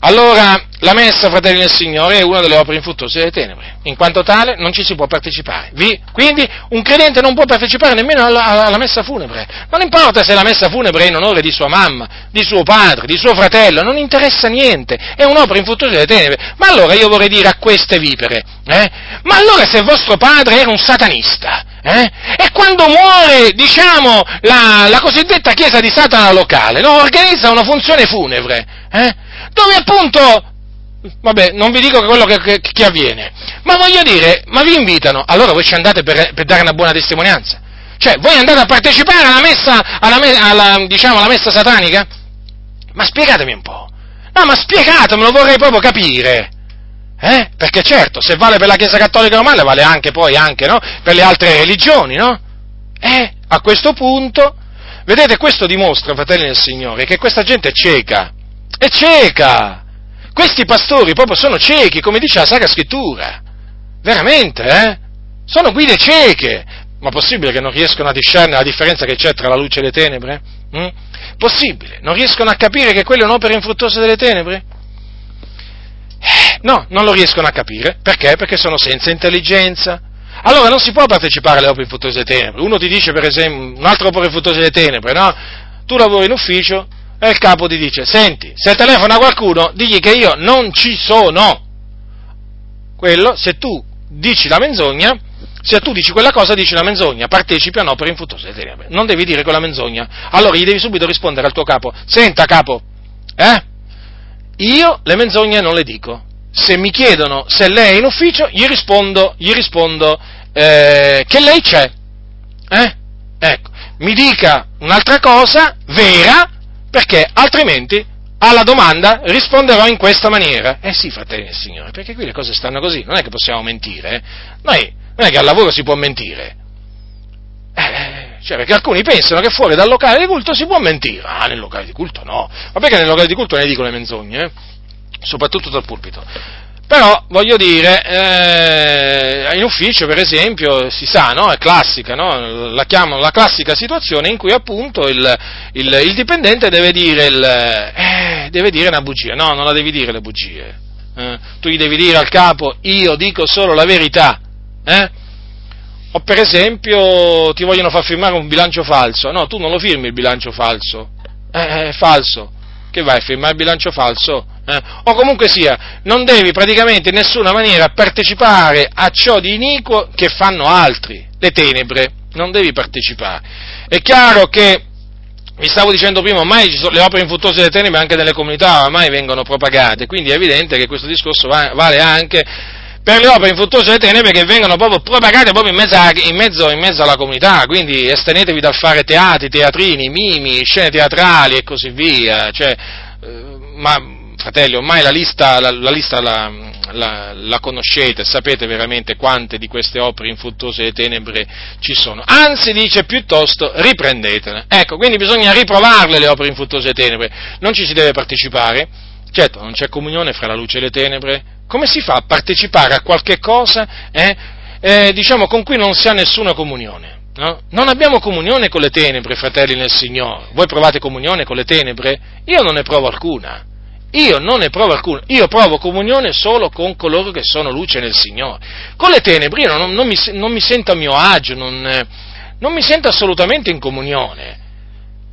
Allora, la messa, fratelli del Signore, è una delle opere infruttuose delle tenebre. In quanto tale, non ci si può partecipare. Vi, quindi, un credente non può partecipare nemmeno alla, alla, messa funebre. Non importa se la messa funebre è in onore di sua mamma, di suo padre, di suo fratello, non interessa niente. È un'opera infruttuosa delle tenebre. Ma allora io vorrei dire a queste vipere, eh? Ma allora se vostro padre era un satanista, eh? E quando muore, diciamo, la, la, cosiddetta chiesa di Satana locale, no? organizza una funzione funebre, eh? Dove appunto, vabbè, non vi dico quello che, che, che, avviene, ma voglio dire, ma vi invitano, allora voi ci andate per, per dare una buona testimonianza? Cioè, voi andate a partecipare alla messa, alla, alla, diciamo, alla messa satanica? Ma spiegatemi un po'. No, ma spiegatemelo, vorrei proprio capire. Eh? Perché certo, se vale per la Chiesa Cattolica Romana, vale anche poi anche, no? Per le altre religioni, no? Eh? A questo punto, vedete, questo dimostra, fratelli del Signore, che questa gente è cieca. È cieca! Questi pastori proprio sono ciechi, come dice la Sacra Scrittura. Veramente, eh? Sono guide cieche. Ma possibile che non riescono a discernere la differenza che c'è tra la luce e le tenebre? Mm? Possibile? Non riescono a capire che quella è un'opera infruttuosa delle tenebre? No, non lo riescono a capire. Perché? Perché sono senza intelligenza. Allora non si può partecipare alle opere infruttuose delle tenebre. Uno ti dice, per esempio, un'altra opera infruttuosa delle tenebre, no? Tu lavori in ufficio, e il capo ti dice, senti, se telefona qualcuno, digli che io non ci sono. Quello, se tu dici la menzogna, se tu dici quella cosa, dici la menzogna, partecipi a un'opera infruttuosa. Non devi dire quella menzogna. Allora gli devi subito rispondere al tuo capo, senta capo, eh? Io le menzogne non le dico. Se mi chiedono se lei è in ufficio, gli rispondo, gli rispondo eh, che lei c'è. Eh? Ecco, mi dica un'altra cosa vera perché altrimenti alla domanda risponderò in questa maniera. Eh sì, fratelli del Signore, perché qui le cose stanno così, non è che possiamo mentire. Eh? Noi, non è che al lavoro si può mentire. Eh, cioè, perché alcuni pensano che fuori dal locale di culto si può mentire. Ah, nel locale di culto no. Ma perché nel locale di culto ne dico le menzogne, eh? soprattutto dal pulpito. Però, voglio dire, eh, in ufficio, per esempio, si sa, no? È classica, no? La chiamano la classica situazione in cui appunto il, il, il dipendente deve dire, il, eh, deve dire, una bugia. No, non la devi dire le bugie. Eh? Tu gli devi dire al capo, io dico solo la verità. Eh? O per esempio ti vogliono far firmare un bilancio falso. No, tu non lo firmi il bilancio falso. Eh, è falso. Che vai a firmare il bilancio falso? Eh, o comunque sia, non devi praticamente in nessuna maniera partecipare a ciò di iniquo che fanno altri, le tenebre, non devi partecipare. È chiaro che, vi stavo dicendo prima, ormai le opere infruttuose delle tenebre anche nelle comunità ormai vengono propagate, quindi è evidente che questo discorso vale anche per le opere infruttuose delle tenebre che vengono proprio propagate proprio in mezzo, in, mezzo, in mezzo, alla comunità, quindi estenetevi dal fare teatri, teatrini, mimi, scene teatrali e così via, cioè, eh, ma fratelli, ormai la lista, la, la, lista la, conoscete, sapete veramente quante di queste opere infruttuose e tenebre ci sono. Anzi, dice piuttosto, riprendetele. Ecco, quindi bisogna riprovarle le opere infruttuose e tenebre. Non ci si deve partecipare. Certo, non c'è comunione fra la luce e le tenebre. Come si fa a partecipare a qualche cosa, eh, eh, diciamo, con cui non si ha nessuna comunione? No? Non abbiamo comunione con le tenebre, fratelli nel Signore. Voi provate comunione con le tenebre? Io non ne provo alcuna. Io non ne provo alcuno, io provo comunione solo con coloro che sono luce nel Signore. Con le tenebre io non, non, mi, non mi, sento a mio agio, non, non mi sento assolutamente in comunione.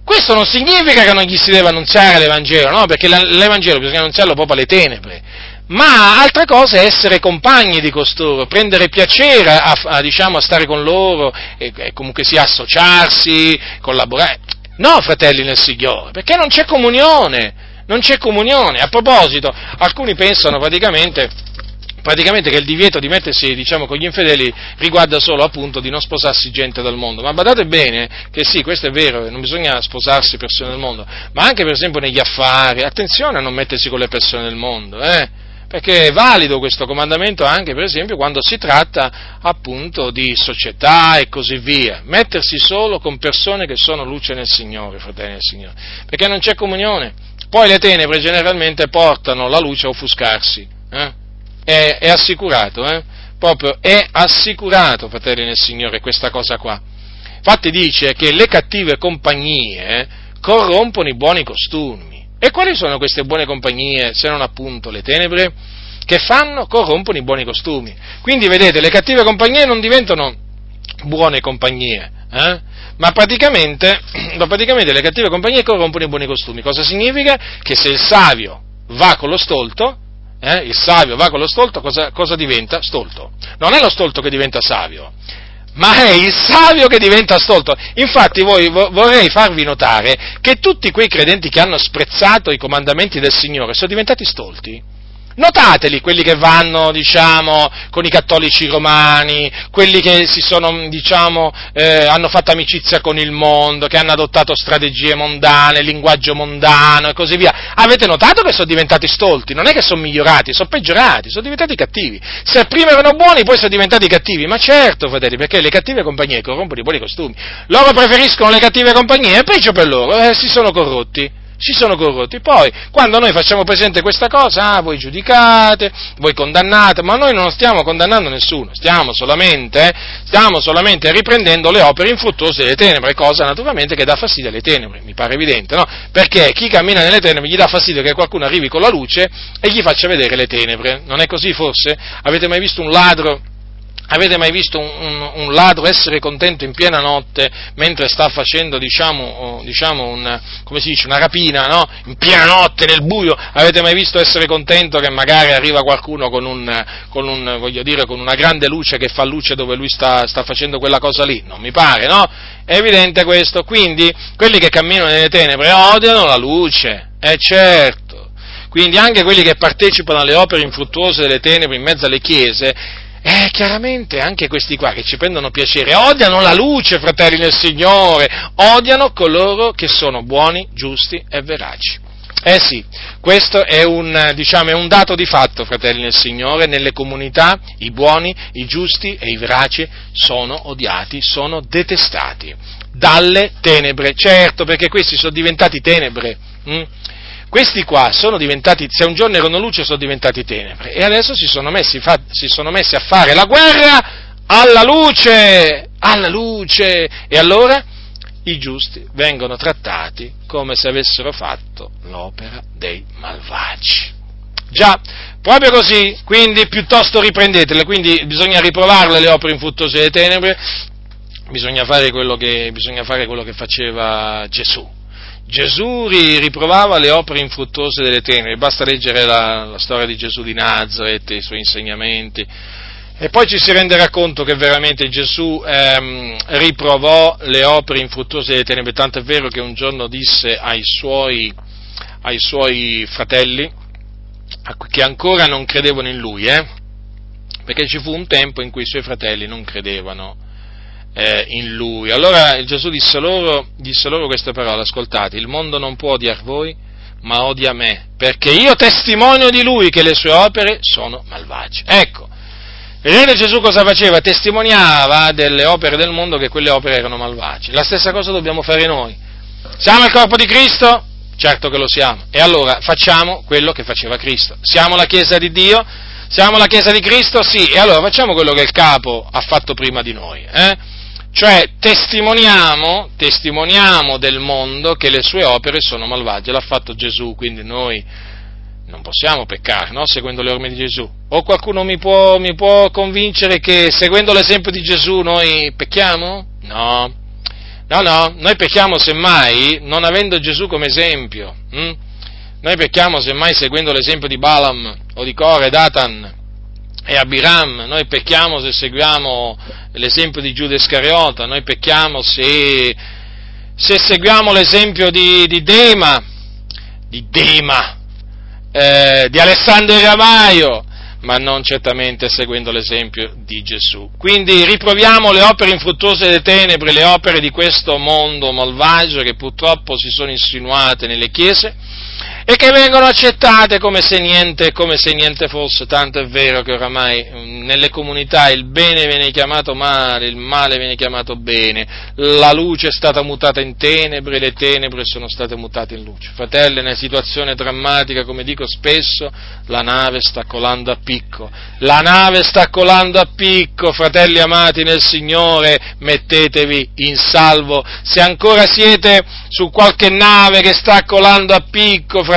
Questo non significa che non gli si deve annunziare l'Evangelo, no? Perché l'Evangelo bisogna annunziarlo proprio alle tenebre. ma altra cosa è essere compagni di costoro, prendere piacere a, a, diciamo, a stare con loro e, e comunque sia associarsi, collaborare. No, fratelli nel Signore, perché non c'è comunione, non c'è comunione. A proposito, alcuni pensano praticamente praticamente che il divieto di mettersi diciamo, con gli infedeli riguarda solo appunto di non sposarsi gente del mondo, ma badate bene che sì, questo è vero, non bisogna sposarsi persone del mondo, ma anche per esempio negli affari, attenzione a non mettersi con le persone del mondo, eh? perché è valido questo comandamento anche per esempio quando si tratta appunto di società e così via, mettersi solo con persone che sono luce nel Signore, fratelli del Signore, perché non c'è comunione, poi le tenebre generalmente portano la luce a offuscarsi. Eh? è, è assicurato, eh? proprio è assicurato, fratelli nel Signore, questa cosa qua. Infatti dice che le cattive compagnie corrompono i buoni costumi. E quali sono queste buone compagnie se non appunto le tenebre? Che fanno? Corrompono i buoni costumi. Quindi vedete, le cattive compagnie non diventano buone compagnie, eh? ma, praticamente, *clears throat* ma praticamente le cattive compagnie corrompono i buoni costumi. Cosa significa? Che se il savio va con lo stolto, eh, il savio va con lo stolto, cosa, cosa diventa? Stolto. Non è lo stolto che diventa savio, ma è il savio che diventa stolto. Infatti voi, vorrei farvi notare che tutti quei credenti che hanno sprezzato i comandamenti del Signore sono diventati stolti. Notateli quelli che vanno, diciamo, con i cattolici romani, quelli che sono, diciamo, eh, hanno fatto amicizia con il mondo, che hanno adottato strategie mondane, linguaggio mondano e così via. Avete notato che sono diventati stolti? Non è che sono migliorati, sono peggiorati, sono diventati cattivi. Se prima erano buoni, poi sono diventati cattivi. Ma certo, fratelli, perché le cattive compagnie corrompono i buoni costumi. Loro preferiscono le cattive compagnie, è peggio per loro, eh, si sono corrotti si sono corrotti. Poi, quando noi facciamo presente questa cosa, ah, voi giudicate, voi condannate, ma noi non stiamo condannando nessuno, stiamo solamente, eh, stiamo solamente riprendendo le opere infruttuose delle tenebre, cosa naturalmente che dà fastidio alle tenebre, mi pare evidente, no? Perché chi cammina nelle tenebre gli dà fastidio che qualcuno arrivi con la luce e gli faccia vedere le tenebre. Non è così forse? Avete mai visto un ladro? Avete mai visto un, un, un, ladro essere contento in piena notte mentre sta facendo, diciamo, diciamo un, dice, una rapina, no? In piena notte, nel buio, avete mai visto essere contento che magari arriva qualcuno con, con, dire, con una grande luce che fa luce dove lui sta, sta facendo quella cosa lì? Non mi pare, no? È evidente questo. Quindi, quelli che camminano nelle tenebre odiano la luce, è certo. Quindi anche quelli che partecipano alle opere infruttuose delle tenebre in mezzo alle chiese, eh, chiaramente anche questi qua che ci prendono piacere odiano la luce, fratelli nel Signore, odiano coloro che sono buoni, giusti e veraci. Eh sì, questo è un, diciamo, è un dato di fatto, fratelli nel Signore, nelle comunità i buoni, i giusti e i veraci sono odiati, sono detestati dalle tenebre, certo perché questi sono diventati tenebre. Hm? Questi qua sono diventati, se un giorno erano luce, sono diventati tenebre e adesso si sono messi, si sono messi a fare la guerra alla luce, alla luce. E allora i giusti vengono trattati come se avessero fatto l'opera dei malvagi. Già, proprio così, quindi piuttosto riprendetele, quindi bisogna riprovarle le opere infruttuose delle tenebre, bisogna fare quello che, bisogna fare quello che faceva Gesù Gesù riprovava le opere infruttuose delle tenebre, basta leggere la, la storia di Gesù di Nazareth, i suoi insegnamenti, e poi ci si renderà conto che veramente Gesù ehm, riprovò le opere infruttuose delle tenebre, tanto è vero che un giorno disse ai suoi, ai suoi fratelli, che ancora non credevano in lui, eh, perché ci fu un tempo in cui i suoi fratelli non credevano eh, in lui. Allora Gesù disse loro, disse loro queste parole, ascoltate, il mondo non può odiare voi, ma odia me, perché io testimonio di lui che le sue opere sono malvagie. Ecco, vedete Gesù cosa faceva? Testimoniava delle opere del mondo che quelle opere erano malvagie. La stessa cosa dobbiamo fare noi. Siamo il corpo di Cristo? Certo che lo siamo. E allora facciamo quello che faceva Cristo. Siamo la Chiesa di Dio? Siamo la Chiesa di Cristo? Sì. E allora facciamo quello che il capo ha fatto prima di noi. Eh? Cioè testimoniamo, testimoniamo del mondo che le sue opere sono malvagie, l'ha fatto Gesù, quindi noi non possiamo peccare, no? seguendo le orme di Gesù. O qualcuno mi può, mi può, convincere che seguendo l'esempio di Gesù noi pecchiamo? No, no, no, noi pecchiamo semmai non avendo Gesù come esempio. Hm? Noi pecchiamo semmai seguendo l'esempio di Balaam o di Core, Datan e Abiram, noi pecchiamo se seguiamo l'esempio di Giuda Iscariota, noi pecchiamo se, se seguiamo l'esempio di, di Dema, di Dema, eh, di Alessandro Ramaio, ma non certamente seguendo l'esempio di Gesù. Quindi riproviamo le opere infruttuose delle tenebre, le opere di questo mondo malvagio che purtroppo si sono insinuate nelle chiese e che vengono accettate come se, niente, come se niente, fosse, tanto è vero che oramai mm, nelle comunità il bene viene chiamato male, il male viene chiamato bene, la luce è stata mutata in tenebre, le tenebre sono state mutate in luce. Fratelli, una situazione drammatica, come dico spesso, la nave sta colando a picco, la nave sta colando a picco, fratelli amati nel Signore, mettetevi in salvo, se ancora siete su qualche nave che sta colando a picco, fratelli,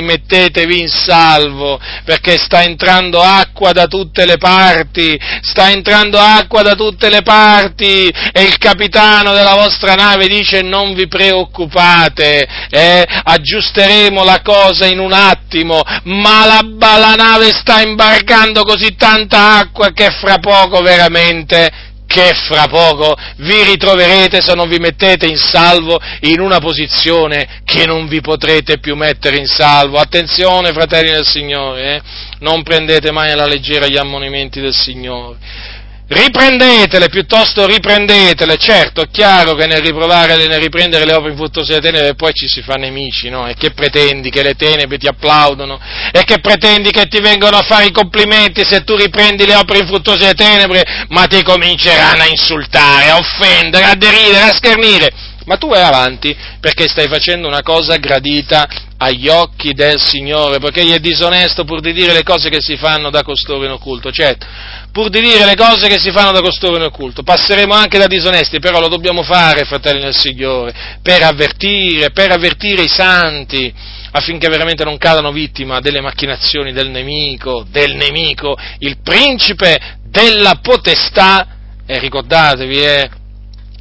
mettetevi in salvo, perché sta entrando acqua da tutte le parti, sta entrando acqua da tutte le parti, e il capitano della vostra nave dice non vi preoccupate, eh, aggiusteremo la cosa in un attimo, ma la, la nave sta imbarcando così tanta acqua che fra poco veramente che fra poco vi ritroverete se non vi mettete in salvo in una posizione che non vi potrete più mettere in salvo. Attenzione, fratelli del Signore, eh? non prendete mai alla leggera gli ammonimenti del Signore riprendetele, piuttosto riprendetele, certo, è chiaro che nel riprovare, nel riprendere le opere infruttuose delle tenebre poi ci si fa nemici, no? E che pretendi che le tenebre ti applaudono? E che pretendi che ti vengano a fare i complimenti se tu riprendi le opere infruttuose delle tenebre? Ma ti cominceranno a insultare, a offendere, a deridere, a schernire ma tu vai avanti perché stai facendo una cosa gradita agli occhi del Signore, perché gli è disonesto pur di dire le cose che si fanno da costoro in occulto, certo, pur di dire le cose che si fanno da costoro in occulto, passeremo anche da disonesti, però lo dobbiamo fare, fratelli del Signore, per avvertire, per avvertire i santi, affinché veramente non cadano vittima delle macchinazioni del nemico, del nemico, il principe della potestà, e ricordatevi, eh,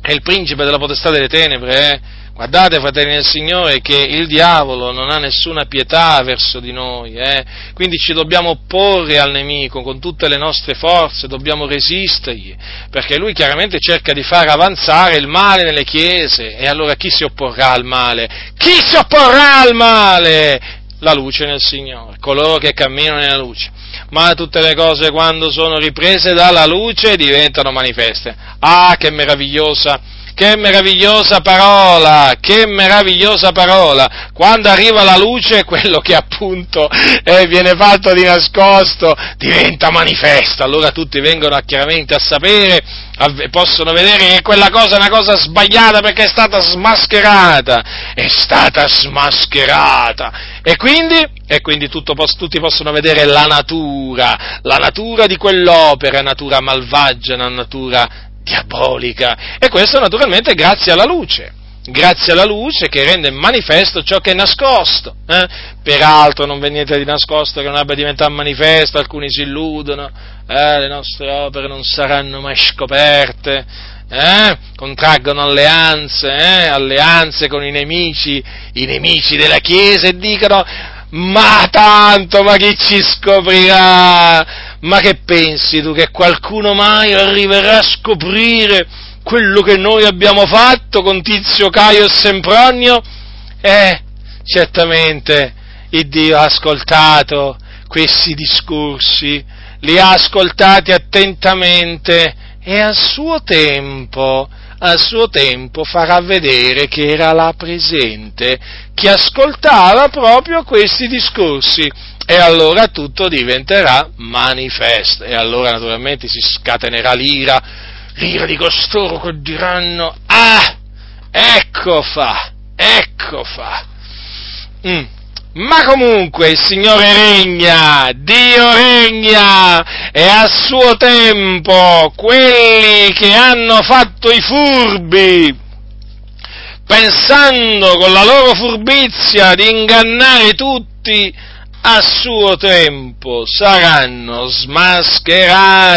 è il principe della potestà delle tenebre, eh? Guardate, fratelli del Signore, che il diavolo non ha nessuna pietà verso di noi, eh? quindi ci dobbiamo opporre al nemico con tutte le nostre forze, dobbiamo resistergli, perché lui chiaramente cerca di far avanzare il male nelle chiese, e allora chi si opporrà al male? Chi si opporrà al male? La luce nel Signore, coloro che camminano nella luce ma tutte le cose quando sono riprese dalla luce diventano manifeste. Ah, che meravigliosa! Che meravigliosa parola, che meravigliosa parola. Quando arriva la luce, *laughs* quello che appunto eh, viene fatto di nascosto diventa manifesto. Allora tutti vengono chiaramente a sapere, possono vedere che quella cosa è una cosa sbagliata perché è stata smascherata. È stata smascherata. E quindi, e quindi tutto, tutti possono vedere la natura, la natura di quell'opera, natura malvagia, una natura diabolica. E questo naturalmente grazie alla luce, grazie alla luce che rende manifesto ciò che è nascosto. Eh? Peraltro non v'è niente di nascosto che non abbia diventato manifesto, alcuni si illudono, eh, le nostre opere non saranno mai scoperte. Eh? contraggono alleanze, eh? alleanze con i nemici, i nemici della Chiesa e dicono ma tanto, ma chi ci scoprirà? Ma che pensi tu che qualcuno mai arriverà a scoprire quello che noi abbiamo fatto con Tizio, Caio e Sempronio? Eh, certamente il Dio ha ascoltato questi discorsi, li ha ascoltati attentamente e a suo tempo a suo tempo farà vedere che era là presente, che ascoltava proprio questi discorsi e allora tutto diventerà manifesto e allora naturalmente si scatenerà l'ira, l'ira di costoro che diranno ah, ecco fa, ecco fa. Mm ma comunque il Signore regna, Dio regna e a suo tempo quelli che hanno fatto i furbi, pensando con la loro furbizia di ingannare tutti, a suo tempo saranno smascherati.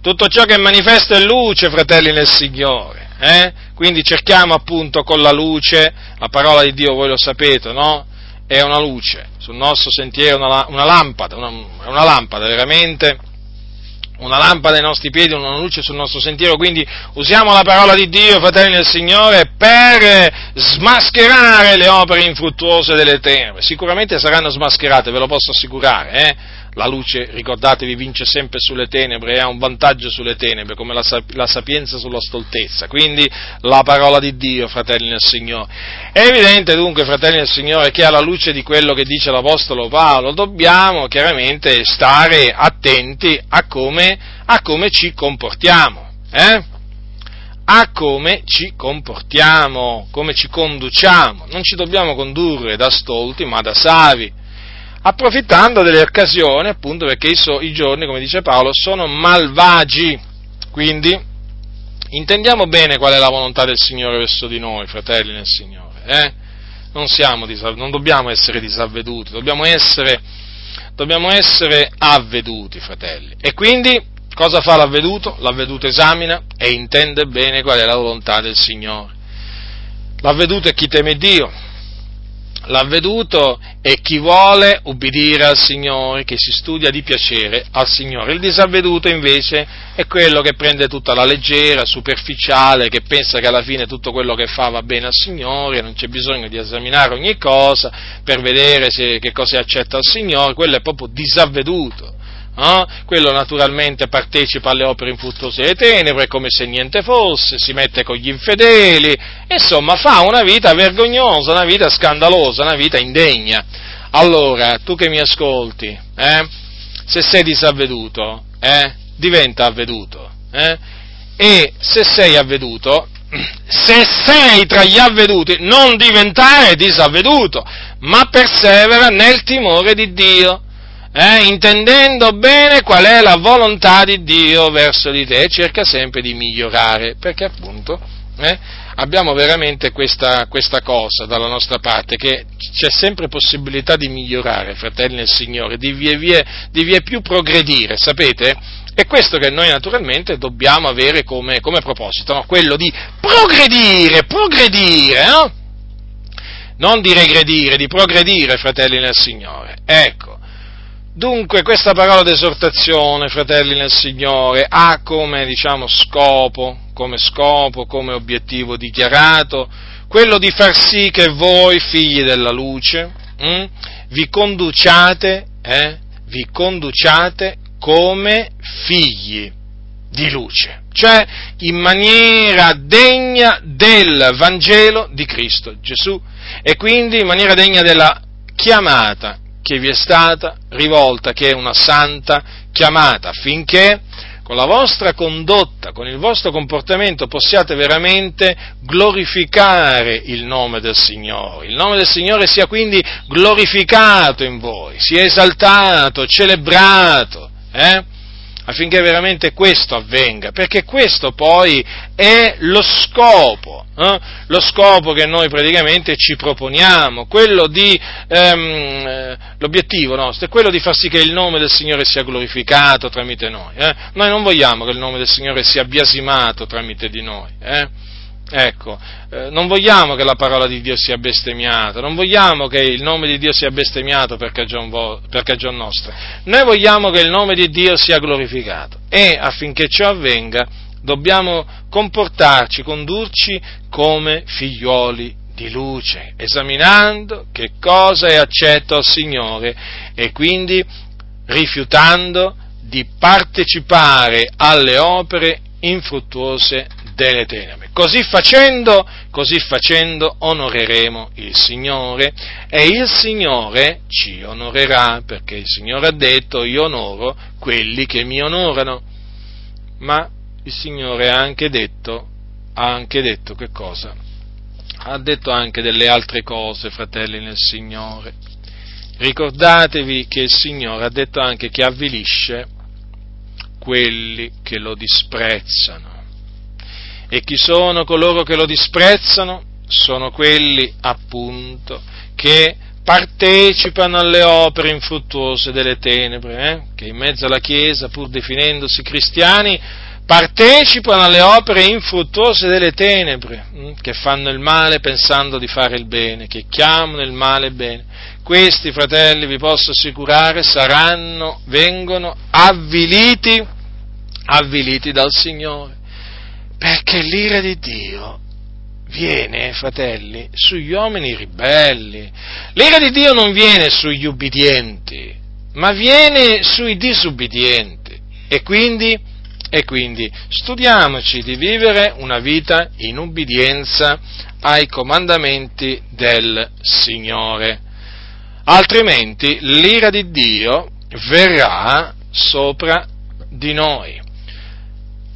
Tutto ciò che manifesta è luce, fratelli nel Signore. Eh? Quindi cerchiamo appunto con la luce, la parola di Dio voi lo sapete, no? è una luce, sul nostro sentiero una, una lampada, una, una lampada veramente una lampada ai nostri piedi, una luce sul nostro sentiero, quindi usiamo la parola di Dio, fratelli del Signore, per smascherare le opere infruttuose delle tenebre. Sicuramente saranno smascherate, ve lo posso assicurare, eh? La luce, ricordatevi, vince sempre sulle tenebre e ha un vantaggio sulle tenebre, come la, la, sapienza sulla stoltezza. Quindi la parola di Dio, fratelli del Signore. È evidente dunque, fratelli del Signore, che alla luce di quello che dice l'Apostolo Paolo dobbiamo chiaramente stare attenti a come, a come ci comportiamo. Eh? a come ci comportiamo, come ci conduciamo. Non ci dobbiamo condurre da stolti, ma da savi approfittando delle occasioni, appunto perché i, giorni, come dice Paolo, sono malvagi. Quindi intendiamo bene qual è la volontà del Signore verso di noi, fratelli nel Signore. Eh? Non, disav- non, dobbiamo essere disavveduti, dobbiamo essere, dobbiamo essere avveduti, fratelli. E quindi cosa fa l'avveduto? L'avveduto esamina e intende bene qual è la volontà del Signore. L'avveduto è chi teme Dio, l'avveduto è chi vuole ubbidire al Signore, che si studia di piacere al Signore. Il disavveduto invece è quello che prende tutta la leggera, superficiale, che pensa che alla fine tutto quello che fa va bene al Signore, non c'è bisogno di esaminare ogni cosa per vedere se, che cosa accetta al Signore, quello è proprio disavveduto eh? quello naturalmente partecipa alle opere infruttuose delle tenebre come se niente fosse, si mette con gli infedeli, insomma fa una vita vergognosa, una vita scandalosa, una vita indegna. Allora, tu che mi ascolti, eh? se sei disavveduto, eh? diventa avveduto. Eh? E se sei avveduto, *clears throat* se sei tra gli avveduti, non diventare disavveduto, ma persevera nel timore di Dio eh, intendendo bene qual è la volontà di Dio verso di te e cerca sempre di migliorare, perché appunto eh, abbiamo veramente questa, questa, cosa dalla nostra parte, che c'è sempre possibilità di migliorare, fratelli nel Signore, di via, via, di via più progredire, sapete? È questo che noi naturalmente dobbiamo avere come, come proposito, no? quello di progredire, progredire, no? Non di regredire, di progredire, fratelli nel Signore. Ecco, Dunque questa parola d'esortazione, fratelli nel Signore, ha come diciamo, scopo, come scopo, come obiettivo dichiarato, quello di far sì che voi, figli della luce, hm, vi conduciate, eh, vi conduciate come figli di luce, cioè in maniera degna del Vangelo di Cristo Gesù e quindi in maniera degna della chiamata che vi è stata rivolta, che è una santa chiamata, affinché con la vostra condotta, con il vostro comportamento possiate veramente glorificare il nome del Signore. Il nome del Signore sia quindi glorificato in voi, sia esaltato, celebrato. Eh? Affinché veramente questo avvenga, perché questo poi è lo scopo, eh? lo scopo che noi praticamente ci proponiamo, quello di, ehm, l'obiettivo nostro è quello di far sì che il nome del Signore sia glorificato tramite noi. Eh? Noi non vogliamo che il nome del Signore sia biasimato tramite di noi. Eh? Ecco, eh, non vogliamo che la parola di Dio sia bestemmiata, non vogliamo che il nome di Dio sia bestemmiato per cagion, vo- per cagion nostra. Noi vogliamo che il nome di Dio sia glorificato e affinché ciò avvenga dobbiamo comportarci, condurci come figlioli di luce, esaminando che cosa è accetto al Signore e quindi rifiutando di partecipare alle opere infruttuose delle tenebre. Così facendo, così facendo onoreremo il Signore e il Signore ci onorerà perché il Signore ha detto io onoro quelli che mi onorano. Ma il Signore ha anche detto, ha anche detto che cosa? Ha detto anche delle altre cose, fratelli nel Signore. Ricordatevi che il Signore ha detto anche che avvilisce quelli che lo disprezzano. E chi sono coloro che lo disprezzano? Sono quelli appunto che partecipano alle opere infruttuose delle tenebre, eh? che in mezzo alla Chiesa, pur definendosi cristiani, partecipano alle opere infruttuose delle tenebre, hm? che fanno il male pensando di fare il bene, che chiamano il male bene. questi fratelli, vi posso assicurare, saranno, vengono avviliti, avviliti dal Signore, perché l'ira di Dio viene, fratelli, sugli uomini ribelli. L'ira di Dio non viene sugli ubbidienti, ma viene sui disubbidienti. E quindi, e quindi studiamoci di vivere una vita in ubbidienza ai comandamenti del Signore. Altrimenti l'ira di Dio verrà sopra di noi.